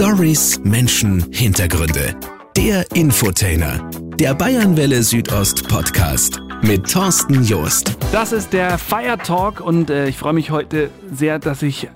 Stories, Menschen, Hintergründe. Der Infotainer. Der Bayernwelle Südost Podcast mit Thorsten Joost. Das ist der Fire Talk und äh, ich freue mich heute sehr, dass ich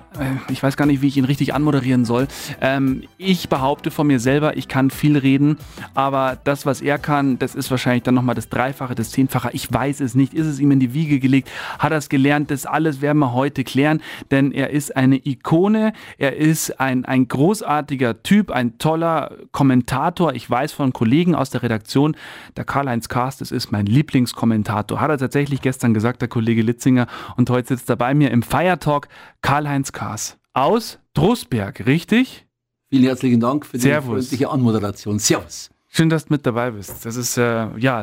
ich weiß gar nicht, wie ich ihn richtig anmoderieren soll. Ähm, ich behaupte von mir selber, ich kann viel reden, aber das, was er kann, das ist wahrscheinlich dann nochmal das Dreifache, das Zehnfache. Ich weiß es nicht. Ist es ihm in die Wiege gelegt? Hat er es gelernt? Das alles werden wir heute klären, denn er ist eine Ikone. Er ist ein, ein großartiger Typ, ein toller Kommentator. Ich weiß von Kollegen aus der Redaktion, der Karl-Heinz Karst, das ist mein Lieblingskommentator. Hat er tatsächlich gestern gesagt, der Kollege Litzinger. Und heute sitzt er bei mir im Fire Talk, Karl-Heinz Karst. Podcast aus Drusberg, richtig? Vielen herzlichen Dank für die Servus. freundliche Anmoderation. Servus. Schön, dass du mit dabei bist. Das ist, äh, ja,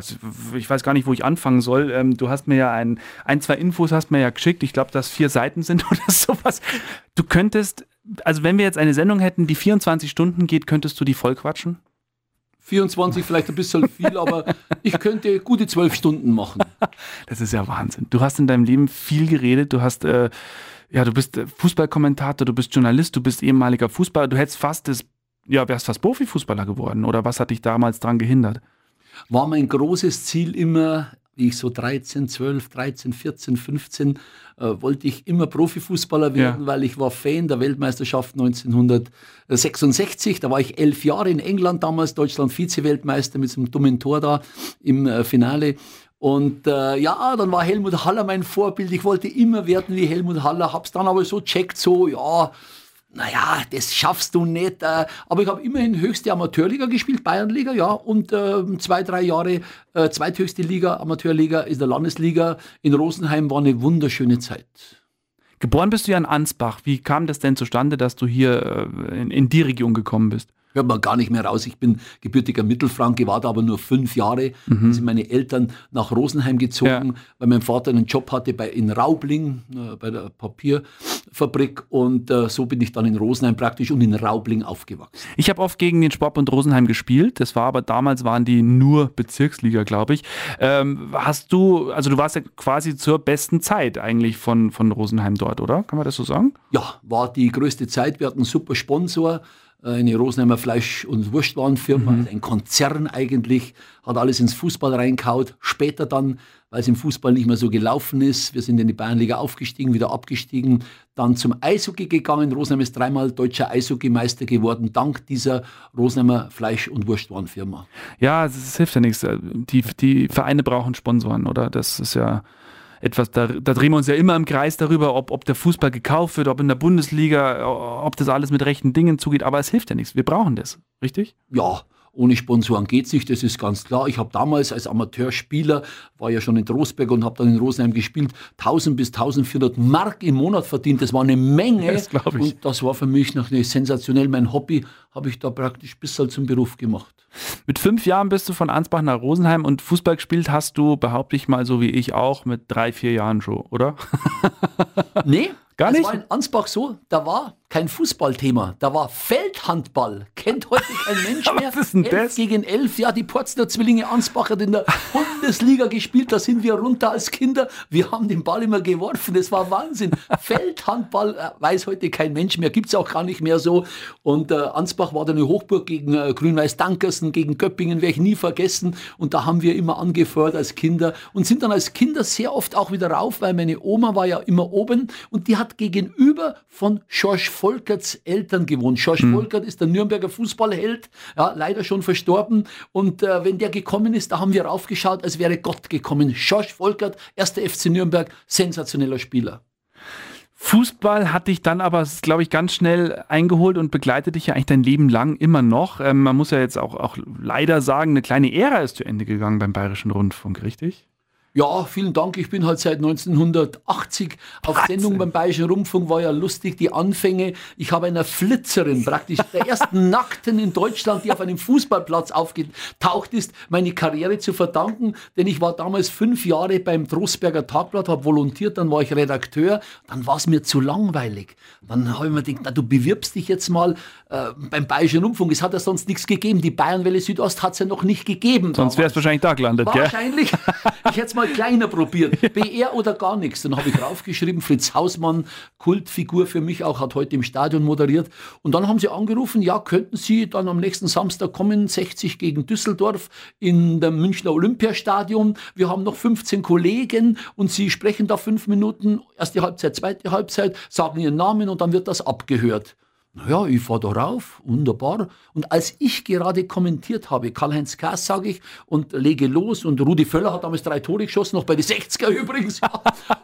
ich weiß gar nicht, wo ich anfangen soll. Ähm, du hast mir ja ein, ein, zwei Infos hast mir ja geschickt. Ich glaube, dass vier Seiten sind oder sowas. Du könntest, also wenn wir jetzt eine Sendung hätten, die 24 Stunden geht, könntest du die voll quatschen? 24 vielleicht ein bisschen viel, aber ich könnte gute zwölf Stunden machen. Das ist ja Wahnsinn. Du hast in deinem Leben viel geredet. Du hast äh, ja, du bist äh, Fußballkommentator, du bist Journalist, du bist ehemaliger Fußballer, du hättest fast das, ja, wärst fast Profifußballer geworden. Oder was hat dich damals daran gehindert? War mein großes Ziel immer, wie ich so 13, 12, 13, 14, 15, äh, wollte ich immer Profifußballer werden, ja. weil ich war Fan der Weltmeisterschaft 1966. Da war ich elf Jahre in England damals, Deutschland Vize-Weltmeister mit so einem dummen Tor da im äh, Finale. Und äh, ja, dann war Helmut Haller mein Vorbild. Ich wollte immer werden wie Helmut Haller, hab's dann aber so checkt, so, ja, naja, das schaffst du nicht. Äh, aber ich habe immerhin höchste Amateurliga gespielt, Bayernliga, ja, und äh, zwei, drei Jahre äh, zweithöchste Liga, Amateurliga ist der Landesliga in Rosenheim, war eine wunderschöne Zeit. Geboren bist du ja in Ansbach. Wie kam das denn zustande, dass du hier äh, in, in die Region gekommen bist? Hört man gar nicht mehr raus. Ich bin gebürtiger Mittelfranke, war da aber nur fünf Jahre. Mhm. Dann sind meine Eltern nach Rosenheim gezogen, ja. weil mein Vater einen Job hatte bei, in Raubling, äh, bei der Papierfabrik. Und äh, so bin ich dann in Rosenheim praktisch und in Raubling aufgewachsen. Ich habe oft gegen den Sportbund Rosenheim gespielt. Das war aber damals waren die nur Bezirksliga, glaube ich. Ähm, hast du, also du warst ja quasi zur besten Zeit eigentlich von, von Rosenheim dort, oder? Kann man das so sagen? Ja, war die größte Zeit. Wir hatten einen super Sponsor eine Rosenheimer Fleisch- und Wurstwarenfirma, mhm. ein Konzern eigentlich, hat alles ins Fußball reinkaut. Später dann, weil es im Fußball nicht mehr so gelaufen ist, wir sind in die Bayernliga aufgestiegen, wieder abgestiegen, dann zum Eishockey gegangen. Rosenheim ist dreimal deutscher Eishockeymeister geworden, dank dieser Rosenheimer Fleisch- und Wurstwarenfirma. Ja, es hilft ja nichts. Die, die Vereine brauchen Sponsoren, oder? Das ist ja etwas, da, da, drehen wir uns ja immer im Kreis darüber, ob, ob der Fußball gekauft wird, ob in der Bundesliga, ob das alles mit rechten Dingen zugeht, aber es hilft ja nichts. Wir brauchen das, richtig? Ja, ohne Sponsoren geht es nicht, das ist ganz klar. Ich habe damals als Amateurspieler, war ja schon in Trostberg und habe dann in Rosenheim gespielt, 1000 bis 1400 Mark im Monat verdient. Das war eine Menge. Das ich. Und das war für mich noch eine sensationell. Mein Hobby habe ich da praktisch bis halt zum Beruf gemacht. Mit fünf Jahren bist du von Ansbach nach Rosenheim und Fußball gespielt hast du, behaupte ich mal, so wie ich auch, mit drei, vier Jahren schon, oder? nee, gar nicht. Das war in Ansbach so, da war kein Fußballthema. Da war Feldhandball. Kennt heute kein Mensch mehr. Was ist denn elf das? gegen elf. Ja, die Potsdamer Zwillinge Ansbach hat in der Bundesliga gespielt. Da sind wir runter als Kinder. Wir haben den Ball immer geworfen. Das war Wahnsinn. Feldhandball äh, weiß heute kein Mensch mehr. Gibt es auch gar nicht mehr so. Und äh, Ansbach war dann eine Hochburg gegen äh, Grün-Weiß-Dankersen, gegen Göppingen, werde ich nie vergessen. Und da haben wir immer angefeuert als Kinder und sind dann als Kinder sehr oft auch wieder rauf, weil meine Oma war ja immer oben und die hat gegenüber von George Volkerts Eltern gewohnt. George mhm. Volkert ist der Nürnberger Fußballheld, ja, leider schon verstorben. Und äh, wenn der gekommen ist, da haben wir raufgeschaut, als wäre Gott gekommen. George Volkert, erster FC Nürnberg, sensationeller Spieler. Fußball hat dich dann aber, glaube ich, ganz schnell eingeholt und begleitet dich ja eigentlich dein Leben lang immer noch. Ähm, man muss ja jetzt auch, auch leider sagen, eine kleine Ära ist zu Ende gegangen beim Bayerischen Rundfunk, richtig? Ja, vielen Dank. Ich bin halt seit 1980 auf Wahnsinn. Sendung beim Bayerischen Rundfunk. War ja lustig, die Anfänge. Ich habe einer Flitzerin, praktisch der ersten Nackten in Deutschland, die auf einem Fußballplatz aufgetaucht ist, meine Karriere zu verdanken. Denn ich war damals fünf Jahre beim Trostberger Tagblatt, habe volontiert, dann war ich Redakteur. Dann war es mir zu langweilig. Dann habe ich mir gedacht, na, du bewirbst dich jetzt mal äh, beim Bayerischen Rundfunk. Es hat ja sonst nichts gegeben. Die Bayernwelle Südost hat es ja noch nicht gegeben. Sonst wärst du wahrscheinlich da gelandet, Wahrscheinlich. Gell? Ich hätte mal kleiner probiert. BR oder gar nichts. Dann habe ich draufgeschrieben, Fritz Hausmann, Kultfigur für mich auch, hat heute im Stadion moderiert. Und dann haben sie angerufen, ja, könnten Sie dann am nächsten Samstag kommen, 60 gegen Düsseldorf in dem Münchner Olympiastadion. Wir haben noch 15 Kollegen und Sie sprechen da fünf Minuten, erste Halbzeit, zweite Halbzeit, sagen Ihren Namen und dann wird das abgehört. Naja, ich fahre da rauf, wunderbar. Und als ich gerade kommentiert habe, Karl-Heinz Kass sage ich, und lege los, und Rudi Völler hat damals drei Tore geschossen, noch bei den 60er übrigens,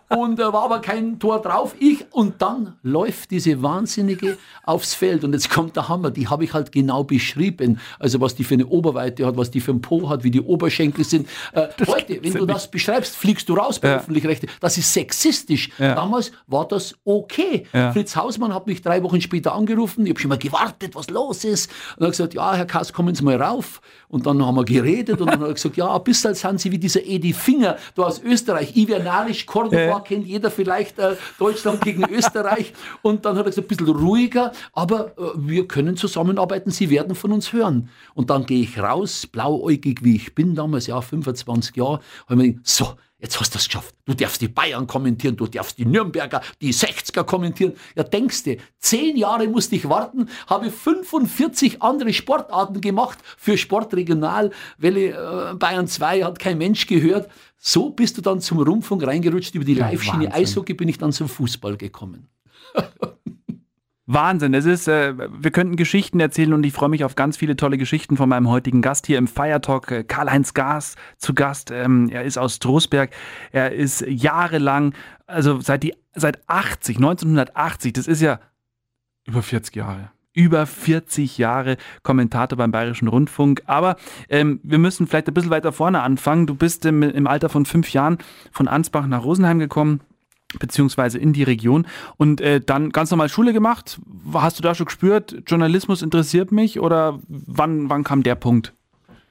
und äh, war aber kein Tor drauf. Ich, und dann läuft diese Wahnsinnige aufs Feld. Und jetzt kommt der Hammer, die habe ich halt genau beschrieben. Also was die für eine Oberweite hat, was die für ein Po hat, wie die Oberschenkel sind. Äh, heute, wenn du das beschreibst, fliegst du raus bei ja. öffentlich Rechte. Das ist sexistisch. Ja. Damals war das okay. Ja. Fritz Hausmann hat mich drei Wochen später angerufen, angerufen, ich habe schon mal gewartet, was los ist. Und er hat gesagt, ja, Herr Kass, kommen Sie mal rauf. Und dann haben wir geredet und dann hat er gesagt, ja, ein bisschen sind Sie wie dieser Edi Finger, da aus Österreich, Ivernalisch, Cordoba, ja. kennt jeder vielleicht äh, Deutschland gegen Österreich. Und dann hat er gesagt, ein bisschen ruhiger, aber äh, wir können zusammenarbeiten, Sie werden von uns hören. Und dann gehe ich raus, blauäugig wie ich bin damals, ja, 25 Jahre, habe ich mir gedacht, so, Jetzt hast du es geschafft. Du darfst die Bayern kommentieren, du darfst die Nürnberger, die 60er kommentieren. Ja, denkst du, zehn Jahre musste ich warten, habe 45 andere Sportarten gemacht für Sportregional, Welle äh, Bayern 2 hat kein Mensch gehört. So bist du dann zum Rundfunk reingerutscht. Über die Live-Schiene Eishockey bin ich dann zum Fußball gekommen. Wahnsinn. Es ist, äh, wir könnten Geschichten erzählen und ich freue mich auf ganz viele tolle Geschichten von meinem heutigen Gast hier im Feiertalk. Äh, Karl-Heinz Gas zu Gast. Ähm, er ist aus Trostberg. Er ist jahrelang, also seit, die, seit 80, 1980, das ist ja über 40 Jahre über 40 Jahre Kommentator beim Bayerischen Rundfunk. Aber ähm, wir müssen vielleicht ein bisschen weiter vorne anfangen. Du bist im, im Alter von fünf Jahren von Ansbach nach Rosenheim gekommen beziehungsweise in die Region und äh, dann ganz normal Schule gemacht. Hast du da schon gespürt, Journalismus interessiert mich oder wann, wann kam der Punkt?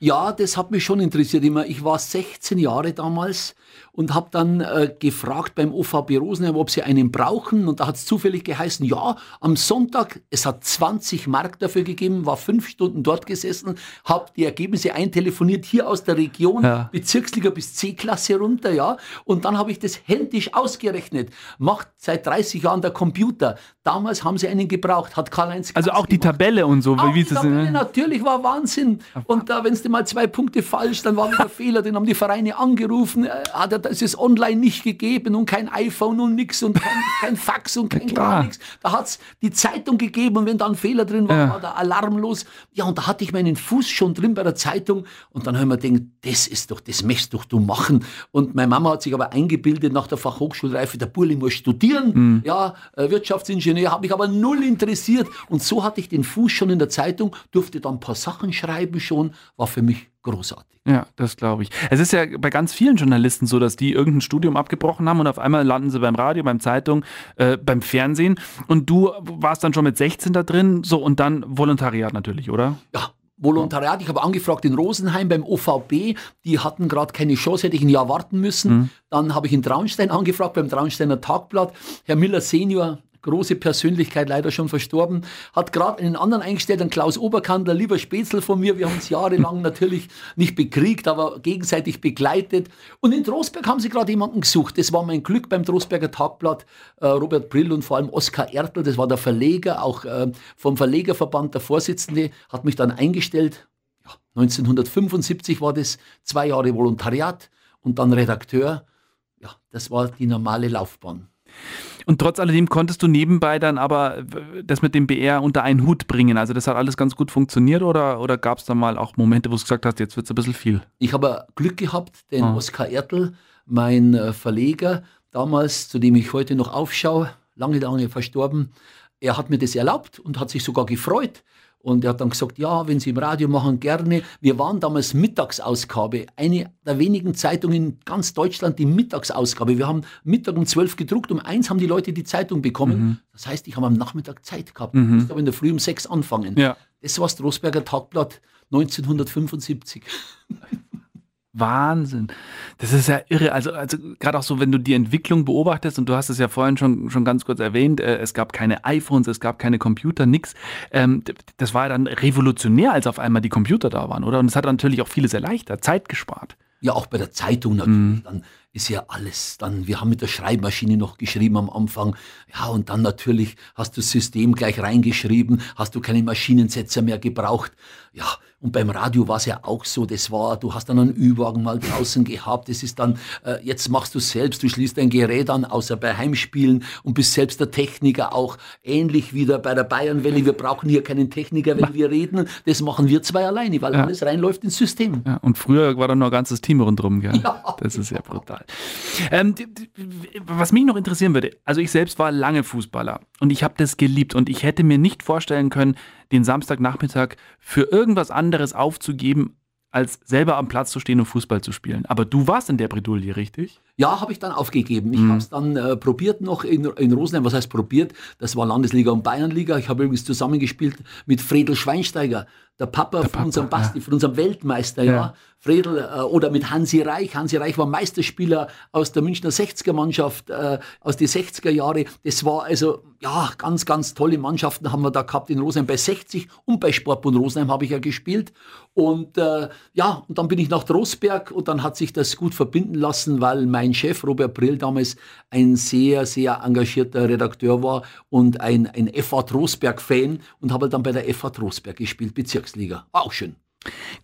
Ja, das hat mich schon interessiert immer. Ich war 16 Jahre damals und habe dann äh, gefragt beim OVB Rosenheim, ob sie einen brauchen. Und da hat es zufällig geheißen, ja, am Sonntag, es hat 20 Mark dafür gegeben, war fünf Stunden dort gesessen, habe die Ergebnisse eintelefoniert, hier aus der Region, ja. Bezirksliga bis C-Klasse runter, ja. Und dann habe ich das händisch ausgerechnet. Macht seit 30 Jahren der Computer. Damals haben sie einen gebraucht, hat Karl-Heinz Also auch die gemacht. Tabelle und so, auch wie die Tabelle, natürlich, war Wahnsinn. Und da, wenn es mal zwei Punkte falsch, dann war wieder Fehler, den haben die Vereine angerufen, äh, hat er das ist online nicht gegeben und kein iPhone und nix und kein, kein Fax und kein gar nichts. Da hat es die Zeitung gegeben und wenn da ein Fehler drin war, ja. war der Alarm los. Ja, und da hatte ich meinen Fuß schon drin bei der Zeitung und dann haben wir gedacht, das ist doch, das möchtest doch du machen. Und meine Mama hat sich aber eingebildet nach der Fachhochschulreife, der Burli muss studieren. Mhm. Ja, äh, Wirtschaftsingenieur, habe mich aber null interessiert. Und so hatte ich den Fuß schon in der Zeitung, durfte dann ein paar Sachen schreiben schon, war für mich großartig. Ja, das glaube ich. Es ist ja bei ganz vielen Journalisten so, dass die irgendein Studium abgebrochen haben und auf einmal landen sie beim Radio, beim Zeitung, äh, beim Fernsehen. Und du warst dann schon mit 16 da drin, so und dann Volontariat natürlich, oder? Ja, Volontariat. Ich habe angefragt in Rosenheim beim OVB. Die hatten gerade keine Chance, hätte ich ein Jahr warten müssen. Mhm. Dann habe ich in Traunstein angefragt beim Traunsteiner Tagblatt. Herr Miller Senior große Persönlichkeit, leider schon verstorben, hat gerade einen anderen eingestellt, einen Klaus Oberkandler, lieber Spätzl von mir. Wir haben uns jahrelang natürlich nicht bekriegt, aber gegenseitig begleitet. Und in Trostberg haben sie gerade jemanden gesucht. Das war mein Glück beim Trostberger Tagblatt. Äh, Robert Brill und vor allem Oskar Ertl, das war der Verleger, auch äh, vom Verlegerverband der Vorsitzende, hat mich dann eingestellt. Ja, 1975 war das, zwei Jahre Volontariat und dann Redakteur. Ja, das war die normale Laufbahn. Und trotz alledem konntest du nebenbei dann aber das mit dem BR unter einen Hut bringen. Also das hat alles ganz gut funktioniert oder, oder gab es da mal auch Momente, wo du gesagt hast, jetzt wird es ein bisschen viel? Ich habe Glück gehabt, denn ah. Oskar Ertl, mein äh, Verleger, damals, zu dem ich heute noch aufschaue, lange, lange verstorben, er hat mir das erlaubt und hat sich sogar gefreut, und er hat dann gesagt, ja, wenn Sie im Radio machen, gerne. Wir waren damals Mittagsausgabe, eine der wenigen Zeitungen in ganz Deutschland, die Mittagsausgabe. Wir haben Mittag um zwölf gedruckt, um eins haben die Leute die Zeitung bekommen. Mhm. Das heißt, ich habe am Nachmittag Zeit gehabt. Mhm. Ich musste aber in der Früh um sechs anfangen. Ja. Das war das Trostberger Tagblatt 1975. Wahnsinn. Das ist ja irre. Also, also gerade auch so, wenn du die Entwicklung beobachtest, und du hast es ja vorhin schon, schon ganz kurz erwähnt, äh, es gab keine iPhones, es gab keine Computer, nix. Ähm, das war ja dann revolutionär, als auf einmal die Computer da waren, oder? Und es hat natürlich auch vieles erleichtert, Zeit gespart. Ja, auch bei der Zeitung natürlich. Mhm. Dann ist ja alles dann, wir haben mit der Schreibmaschine noch geschrieben am Anfang. Ja, und dann natürlich hast du das System gleich reingeschrieben, hast du keine Maschinensetzer mehr gebraucht. Ja, und beim Radio war es ja auch so, das war, du hast dann einen Ü-Wagen mal draußen gehabt, das ist dann, äh, jetzt machst du selbst, du schließt dein Gerät an, außer bei Heimspielen und bist selbst der Techniker, auch ähnlich wie der bei der Bayernwelle. Wir brauchen hier keinen Techniker, wenn wir reden, das machen wir zwei alleine, weil ja. alles reinläuft ins System. Ja, und früher war dann noch ein ganzes Team rundherum, gell? Ja, das ist ja brutal. Ähm, was mich noch interessieren würde, also ich selbst war lange Fußballer und ich habe das geliebt und ich hätte mir nicht vorstellen können, den Samstagnachmittag für irgendwas anderes aufzugeben, als selber am Platz zu stehen und Fußball zu spielen. Aber du warst in der Bredouille, richtig? Ja, habe ich dann aufgegeben. Ich mhm. habe es dann äh, probiert noch in, in Rosenheim. Was heißt probiert? Das war Landesliga und Bayernliga. Ich habe übrigens zusammengespielt mit Fredel Schweinsteiger, der Papa, der Papa von unserem Basti, ja. von unserem Weltmeister, ja. ja. Fredel, äh, oder mit Hansi Reich. Hansi Reich war Meisterspieler aus der Münchner 60er-Mannschaft, äh, aus den 60er Jahre. Das war also, ja, ganz, ganz tolle Mannschaften haben wir da gehabt in Rosenheim. Bei 60 und bei Sportbund Rosenheim habe ich ja gespielt. Und äh, ja, und dann bin ich nach Trostberg und dann hat sich das gut verbinden lassen, weil mein Chef Robert Brill damals ein sehr, sehr engagierter Redakteur war und ein, ein FA Trostberg-Fan und habe dann bei der FA Trostberg gespielt, Bezirksliga. War auch schön.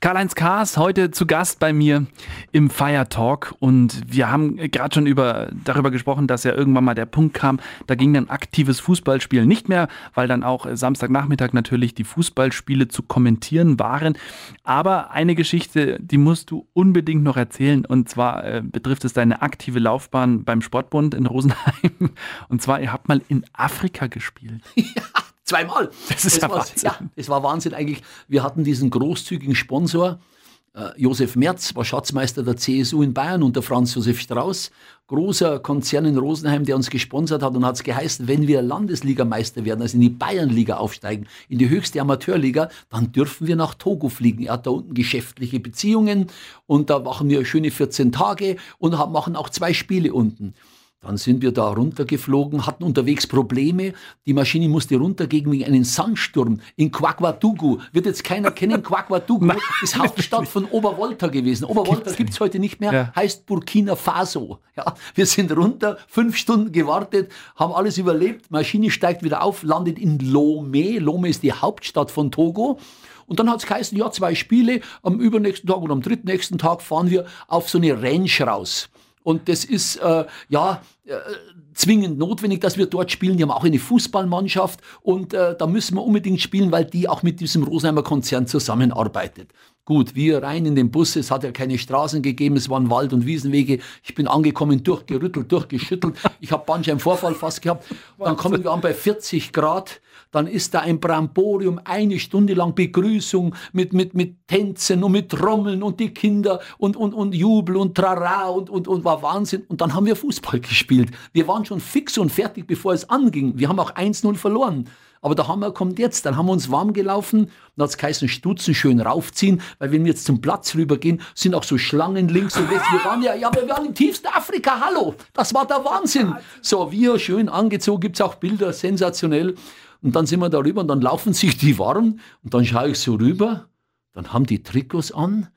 Karl-Heinz Kaas heute zu Gast bei mir im Fire Talk und wir haben gerade schon über, darüber gesprochen, dass ja irgendwann mal der Punkt kam, da ging dann aktives Fußballspielen nicht mehr, weil dann auch Samstagnachmittag natürlich die Fußballspiele zu kommentieren waren. Aber eine Geschichte, die musst du unbedingt noch erzählen und zwar äh, betrifft es deine aktive Laufbahn beim Sportbund in Rosenheim und zwar ihr habt mal in Afrika gespielt. Ja. Zweimal. Das ist das ja Wahnsinn. Ja, es war Wahnsinn eigentlich. Wir hatten diesen großzügigen Sponsor. Äh, Josef Merz war Schatzmeister der CSU in Bayern unter Franz Josef Strauß. Großer Konzern in Rosenheim, der uns gesponsert hat und hat es geheißen, wenn wir Landesligameister werden, also in die Bayernliga aufsteigen, in die höchste Amateurliga, dann dürfen wir nach Togo fliegen. Er hat da unten geschäftliche Beziehungen und da machen wir schöne 14 Tage und machen auch zwei Spiele unten. Dann sind wir da runtergeflogen, hatten unterwegs Probleme. Die Maschine musste runtergehen wegen einem Sandsturm in Quaquatugu. Wird jetzt keiner kennen, Quaquatugu ist Hauptstadt von Obervolta gewesen. Obervolta gibt es heute nicht mehr, ja. heißt Burkina Faso. Ja, wir sind runter, fünf Stunden gewartet, haben alles überlebt. Maschine steigt wieder auf, landet in Lomé. Lomé ist die Hauptstadt von Togo. Und dann hat es geheißen, ja, zwei Spiele, am übernächsten Tag oder am drittnächsten Tag fahren wir auf so eine Range raus. Und das ist äh, ja äh, zwingend notwendig, dass wir dort spielen. Die haben auch eine Fußballmannschaft und äh, da müssen wir unbedingt spielen, weil die auch mit diesem Rosenheimer Konzern zusammenarbeitet. Gut, wir rein in den Bus, es hat ja keine Straßen gegeben, es waren Wald- und Wiesenwege. Ich bin angekommen, durchgerüttelt, durchgeschüttelt. Ich habe Bandscheibenvorfall fast gehabt. Dann kommen wir an bei 40 Grad dann ist da ein Bramborium, eine Stunde lang Begrüßung mit, mit, mit Tänzen und mit Trommeln und die Kinder und, und, und Jubel und Trara und, und, und war Wahnsinn. Und dann haben wir Fußball gespielt. Wir waren schon fix und fertig, bevor es anging. Wir haben auch 1-0 verloren. Aber der Hammer kommt jetzt. Dann haben wir uns warm gelaufen. Dann hat es geheißen, Stutzen schön raufziehen, weil wenn wir jetzt zum Platz rübergehen, sind auch so Schlangen links und rechts. Wir waren ja, ja, wir waren im tiefsten Afrika. Hallo, das war der Wahnsinn. So, wir schön angezogen, gibt es auch Bilder, sensationell. Und dann sind wir da rüber und dann laufen sich die warm und dann schaue ich so rüber, dann haben die Trikots an,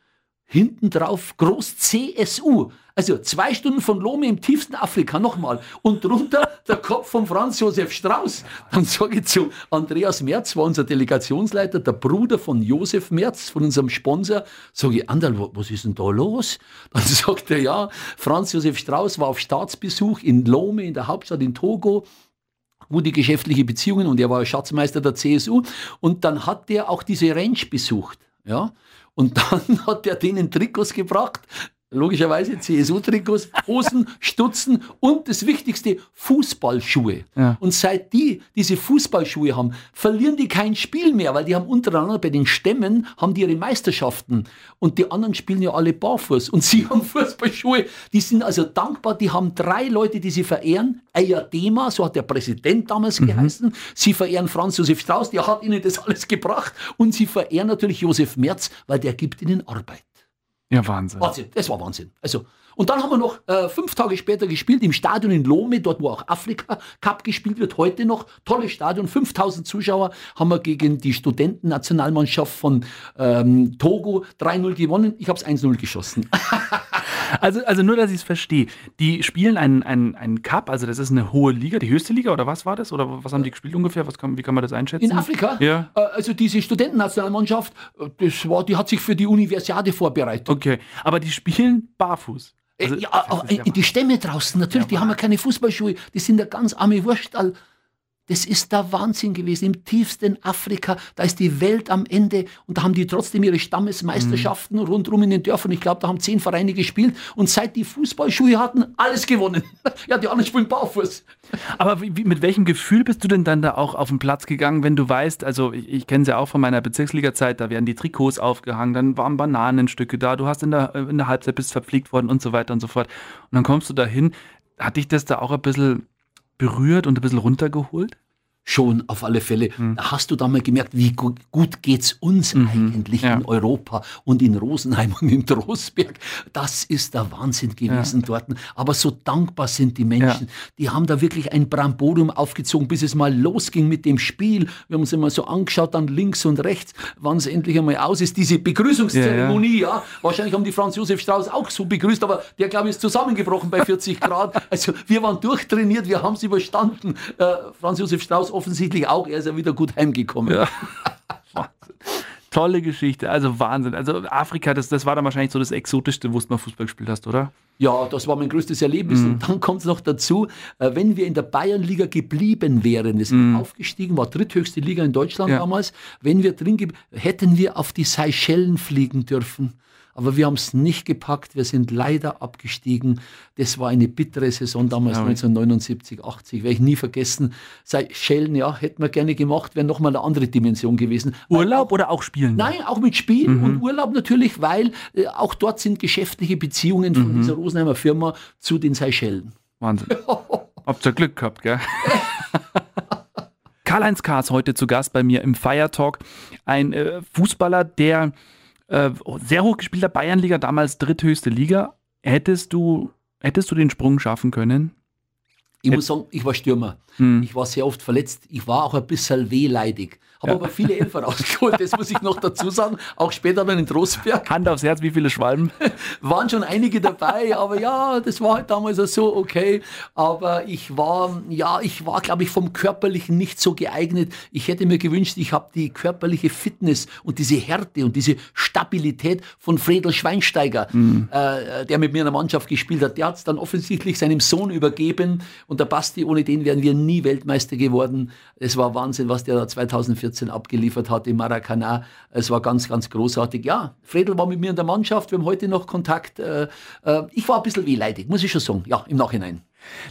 hinten drauf groß CSU. Also zwei Stunden von Lome im tiefsten Afrika nochmal. Und drunter der Kopf von Franz Josef Strauß. Dann sage ich zu Andreas Merz, war unser Delegationsleiter, der Bruder von Josef Merz, von unserem Sponsor. Sage ich, Andal, was ist denn da los? Dann sagt er, ja, Franz Josef Strauß war auf Staatsbesuch in Lome, in der Hauptstadt in Togo gute geschäftliche Beziehungen und er war Schatzmeister der CSU. Und dann hat der auch diese Ranch besucht. Ja? Und dann hat er denen Trikots gebracht, logischerweise CSU-Trikots, Hosen, Stutzen und das Wichtigste, Fußballschuhe. Ja. Und seit die diese Fußballschuhe haben, verlieren die kein Spiel mehr, weil die haben untereinander bei den Stämmen haben die ihre Meisterschaften und die anderen spielen ja alle barfuß und sie haben Fußballschuhe. Die sind also dankbar, die haben drei Leute, die sie verehren. Ayadema, so hat der Präsident damals mhm. geheißen. Sie verehren Franz Josef Strauß, der hat ihnen das alles gebracht und sie verehren natürlich Josef Merz, weil der gibt ihnen Arbeit. Ja, Wahnsinn. Wahnsinn, das war Wahnsinn. Also, und dann haben wir noch äh, fünf Tage später gespielt im Stadion in Lome, dort wo auch Afrika Cup gespielt wird, heute noch. Tolles Stadion, 5000 Zuschauer haben wir gegen die Studentennationalmannschaft von ähm, Togo 3-0 gewonnen. Ich habe es 1-0 geschossen. Also, also nur, dass ich es verstehe. Die spielen einen, einen, einen Cup, also das ist eine hohe Liga, die höchste Liga oder was war das? Oder was haben die gespielt ungefähr? Was kann, wie kann man das einschätzen? In Afrika? Ja. Äh, Also diese Studentennationalmannschaft, äh, das war, die hat sich für die Universiade vorbereitet. Okay, aber die spielen barfuß. Also, Äh, ja, ist ja die Stämme draußen, natürlich, die haben ja keine Fußballschuhe, die sind ja ganz arme Wurstall. Das ist der Wahnsinn gewesen. Im tiefsten Afrika, da ist die Welt am Ende und da haben die trotzdem ihre Stammesmeisterschaften Mhm. rundherum in den Dörfern. Ich glaube, da haben zehn Vereine gespielt und seit die Fußballschuhe hatten, alles gewonnen. ja, die anderen spielen Barfuß. Aber wie, mit welchem Gefühl bist du denn dann da auch auf den Platz gegangen, wenn du weißt, also ich, ich kenne es ja auch von meiner Bezirksliga-Zeit, da werden die Trikots aufgehangen, dann waren Bananenstücke da, du hast in der, in der Halbzeit bist verpflegt worden und so weiter und so fort. Und dann kommst du da hin. Hat dich das da auch ein bisschen berührt und ein bisschen runtergeholt? Schon, auf alle Fälle. Hm. Da hast du da mal gemerkt, wie gu gut geht's uns eigentlich Mhm. Ja. in Europa und in Rosenheim und in Trostberg. Das ist der Wahnsinn gewesen dort. Aber so dankbar sind die Menschen. Die haben da wirklich ein Bramborium aufgezogen, bis es mal losging mit dem Spiel. Wir haben uns immer so angeschaut, dann links und rechts, wann es endlich einmal aus ist. Diese Begrüßungszeremonie, ja, Wahrscheinlich haben die Franz Josef Strauß auch so begrüßt, aber der, glaube ich, ist zusammengebrochen bei 40 Grad. Also wir waren durchtrainiert, wir haben es überstanden. Äh, Franz Josef Strauß offensichtlich auch, er ist ja wieder gut heimgekommen. Ja. Tolle Geschichte, also Wahnsinn. Also Afrika, das, das war dann wahrscheinlich so das Exotischste, wo du mal Fußball gespielt hast, oder? Ja, das war mein größtes Erlebnis. Mhm. Und dann kommt es noch dazu, äh, wenn wir in der Bayernliga geblieben wären, wir sind aufgestiegen, war dritthöchste Liga in Deutschland. Ja. damals, wenn wir drin hätten wir auf die Seychellen fliegen dürfen. Aber wir haben es nicht gepackt, wir sind leider abgestiegen. Das war eine bittere Saison damals, Ja. 1979, 80, werde ich nie vergessen. Seychellen, ja, hätten wir gerne gemacht, wäre nochmal eine andere Dimension gewesen. Urlaub oder auch Spielen? Nein, auch mit Spiel Mhm. und Urlaub natürlich, weil äh, auch dort sind geschäftliche Beziehungen Mhm. von dieser Rosenheimer Firma zu den Seychellen. Wahnsinn. Habt ihr Glück gehabt, gell? Karl-Heinz Kaas heute zu Gast bei mir im Fire Talk. Ein äh, Fußballer, der äh, sehr hoch gespielter Bayernliga, damals dritthöchste Liga. Hättest du, hättest du den Sprung schaffen können? Ich muss sagen, ich war Stürmer. Hm. Ich war sehr oft verletzt. Ich war auch ein bisschen wehleidig. Habe aber viele Elfer rausgeholt, das muss ich noch dazu sagen. Auch später dann in Trostberg Hand aufs Herz, wie viele Schwalben? waren schon einige dabei, aber ja, das war halt damals auch so okay. Aber ich war, ja, ich war, glaube ich, vom Körperlichen nicht so geeignet. Ich hätte mir gewünscht, ich habe die körperliche Fitness und diese Härte und diese Stabilität von Fredel Schweinsteiger, äh, der mit mir in der Mannschaft gespielt hat. Der hat es dann offensichtlich seinem Sohn übergeben und der Basti, ohne den wären wir nie Weltmeister geworden. Es war Wahnsinn, was der da 2014 abgeliefert hat im Maracanã. Es war ganz, ganz großartig. Ja, Fredel war mit mir in der Mannschaft, wir haben heute noch Kontakt. Äh, äh, ich war ein bisschen wehleidig, muss ich schon sagen. Ja, im Nachhinein.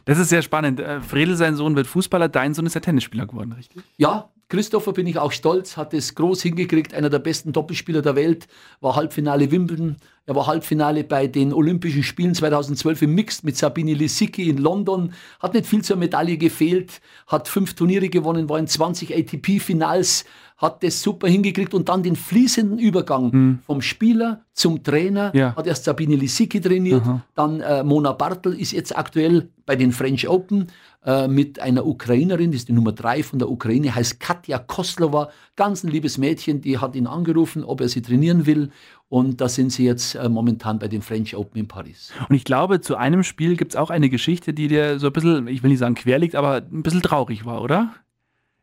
Das ist sehr spannend. Äh, Fredel, sein Sohn, wird Fußballer, dein Sohn ist ja Tennisspieler geworden, richtig? Ja, Christopher bin ich auch stolz, hat es groß hingekriegt, einer der besten Doppelspieler der Welt, war Halbfinale Wimbledon, er war Halbfinale bei den Olympischen Spielen 2012 im Mixed mit Sabine Lisicki in London, hat nicht viel zur Medaille gefehlt, hat fünf Turniere gewonnen, war in 20 ATP-Finals, hat das super hingekriegt und dann den fließenden Übergang vom Spieler zum Trainer, Ja. hat erst Sabine Lisicki trainiert, dann äh, Mona Bartel ist jetzt aktuell bei den French Open äh, mit einer Ukrainerin, die ist die Nummer drei von der Ukraine, heißt Katja Koslova, ganz ein liebes Mädchen, die hat ihn angerufen, ob er sie trainieren will und da sind sie jetzt äh, momentan bei den French Open in Paris. Und ich glaube, zu einem Spiel gibt es auch eine Geschichte, die dir so ein bisschen, ich will nicht sagen quer liegt, aber ein bisschen traurig war, oder?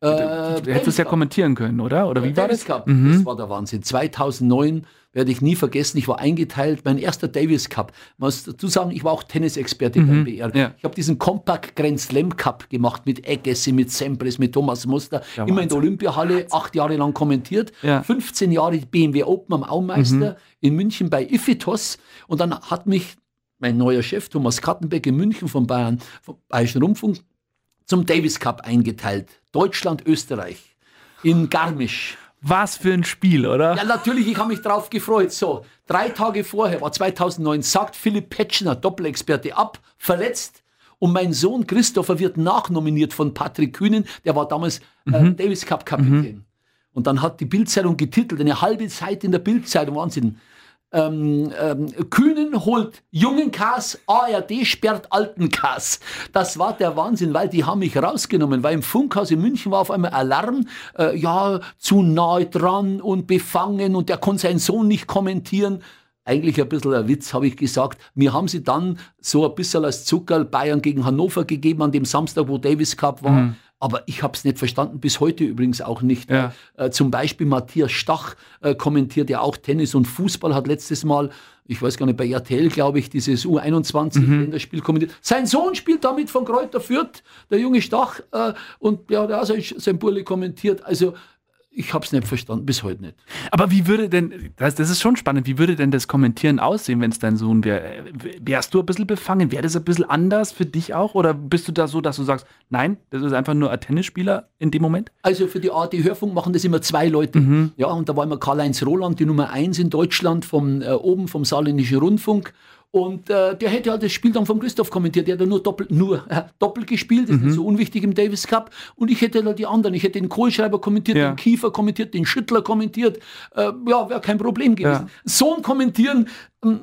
Äh, Du hättest es ja kommentieren können, oder? Oder wie war Davis das? Cup, Mhm. das war der Wahnsinn. 2009 werde ich nie vergessen, ich war eingeteilt, mein erster Davis Cup. Man muss dazu sagen, ich war auch Tennisexperte beim BR. Mhm. Ja. Ich habe diesen Compact Grand Slam Cup gemacht mit Agassi, mit Sempres, mit Thomas Muster, Ja, immer in der Olympiahalle, acht Jahre lang kommentiert, Ja. Mhm. 15 Jahre BMW Open am Aumeister in München bei Iphitos und dann hat mich mein neuer Chef Thomas Kattenbeck in München vom Bayern, vom Bayerischen Rundfunk zum Davis Cup eingeteilt. Deutschland, Österreich. In Garmisch. Was für ein Spiel, oder? Ja, natürlich, ich habe mich drauf gefreut. So, drei Tage vorher, war 2009, sagt Philipp Petschner, Doppelexperte, ab, verletzt. Und mein Sohn Christopher wird nachnominiert von Patrick Kühnen, der war damals äh, Davis Cup Kapitän. Und dann hat die Bildzeitung getitelt, eine halbe Zeit in der Bildzeitung, Wahnsinn. Ähm, ähm, Kühnen holt jungen Kass, ARD sperrt alten Kass. Das war der Wahnsinn, weil die haben mich rausgenommen, weil im Funkhaus in München war auf einmal Alarm, äh, ja, zu nahe dran und befangen und der konnte seinen Sohn nicht kommentieren. eigentlich ein bisschen ein Witz, habe ich gesagt. Mir haben sie dann so ein bisschen als Zuckerl Bayern gegen Hannover gegeben an dem Samstag, wo Davis Cup war. Mhm. Aber ich habe es nicht verstanden, bis heute übrigens auch nicht. Ja. Äh, zum Beispiel Matthias Stach äh, kommentiert ja auch Tennis und Fußball, hat letztes Mal, ich weiß gar nicht, bei RTL, glaube ich, dieses U21-Länderspiel mhm. kommentiert. Sein Sohn spielt damit von Kräuter Fürth, der junge Stach, äh, und ja, der hat sein, sein Burli kommentiert. Also ich habe es nicht verstanden, bis heute nicht. Aber wie würde denn, das, das ist schon spannend, wie würde denn das Kommentieren aussehen, wenn es dein Sohn wäre? Wärst du ein bisschen befangen? Wäre das ein bisschen anders für dich auch? Oder bist du da so, dass du sagst, nein, das ist einfach nur ein Tennisspieler in dem Moment? Also für die ARD Hörfunk machen das immer zwei Leute. Mhm. Ja, und da war immer Karl-Heinz Roland, die Nummer eins in Deutschland, vom, äh, oben vom Saarländischen Rundfunk. Und äh, der hätte halt das Spiel dann vom Christoph kommentiert. Der hat nur doppelt, nur äh, doppelt gespielt, das mhm. ist so unwichtig im Davis Cup. Und ich hätte halt die anderen. Ich hätte den Kohlschreiber kommentiert, ja. den Kiefer kommentiert, den Schüttler kommentiert. Äh, ja, wäre kein Problem gewesen. Ja. So ein Kommentieren,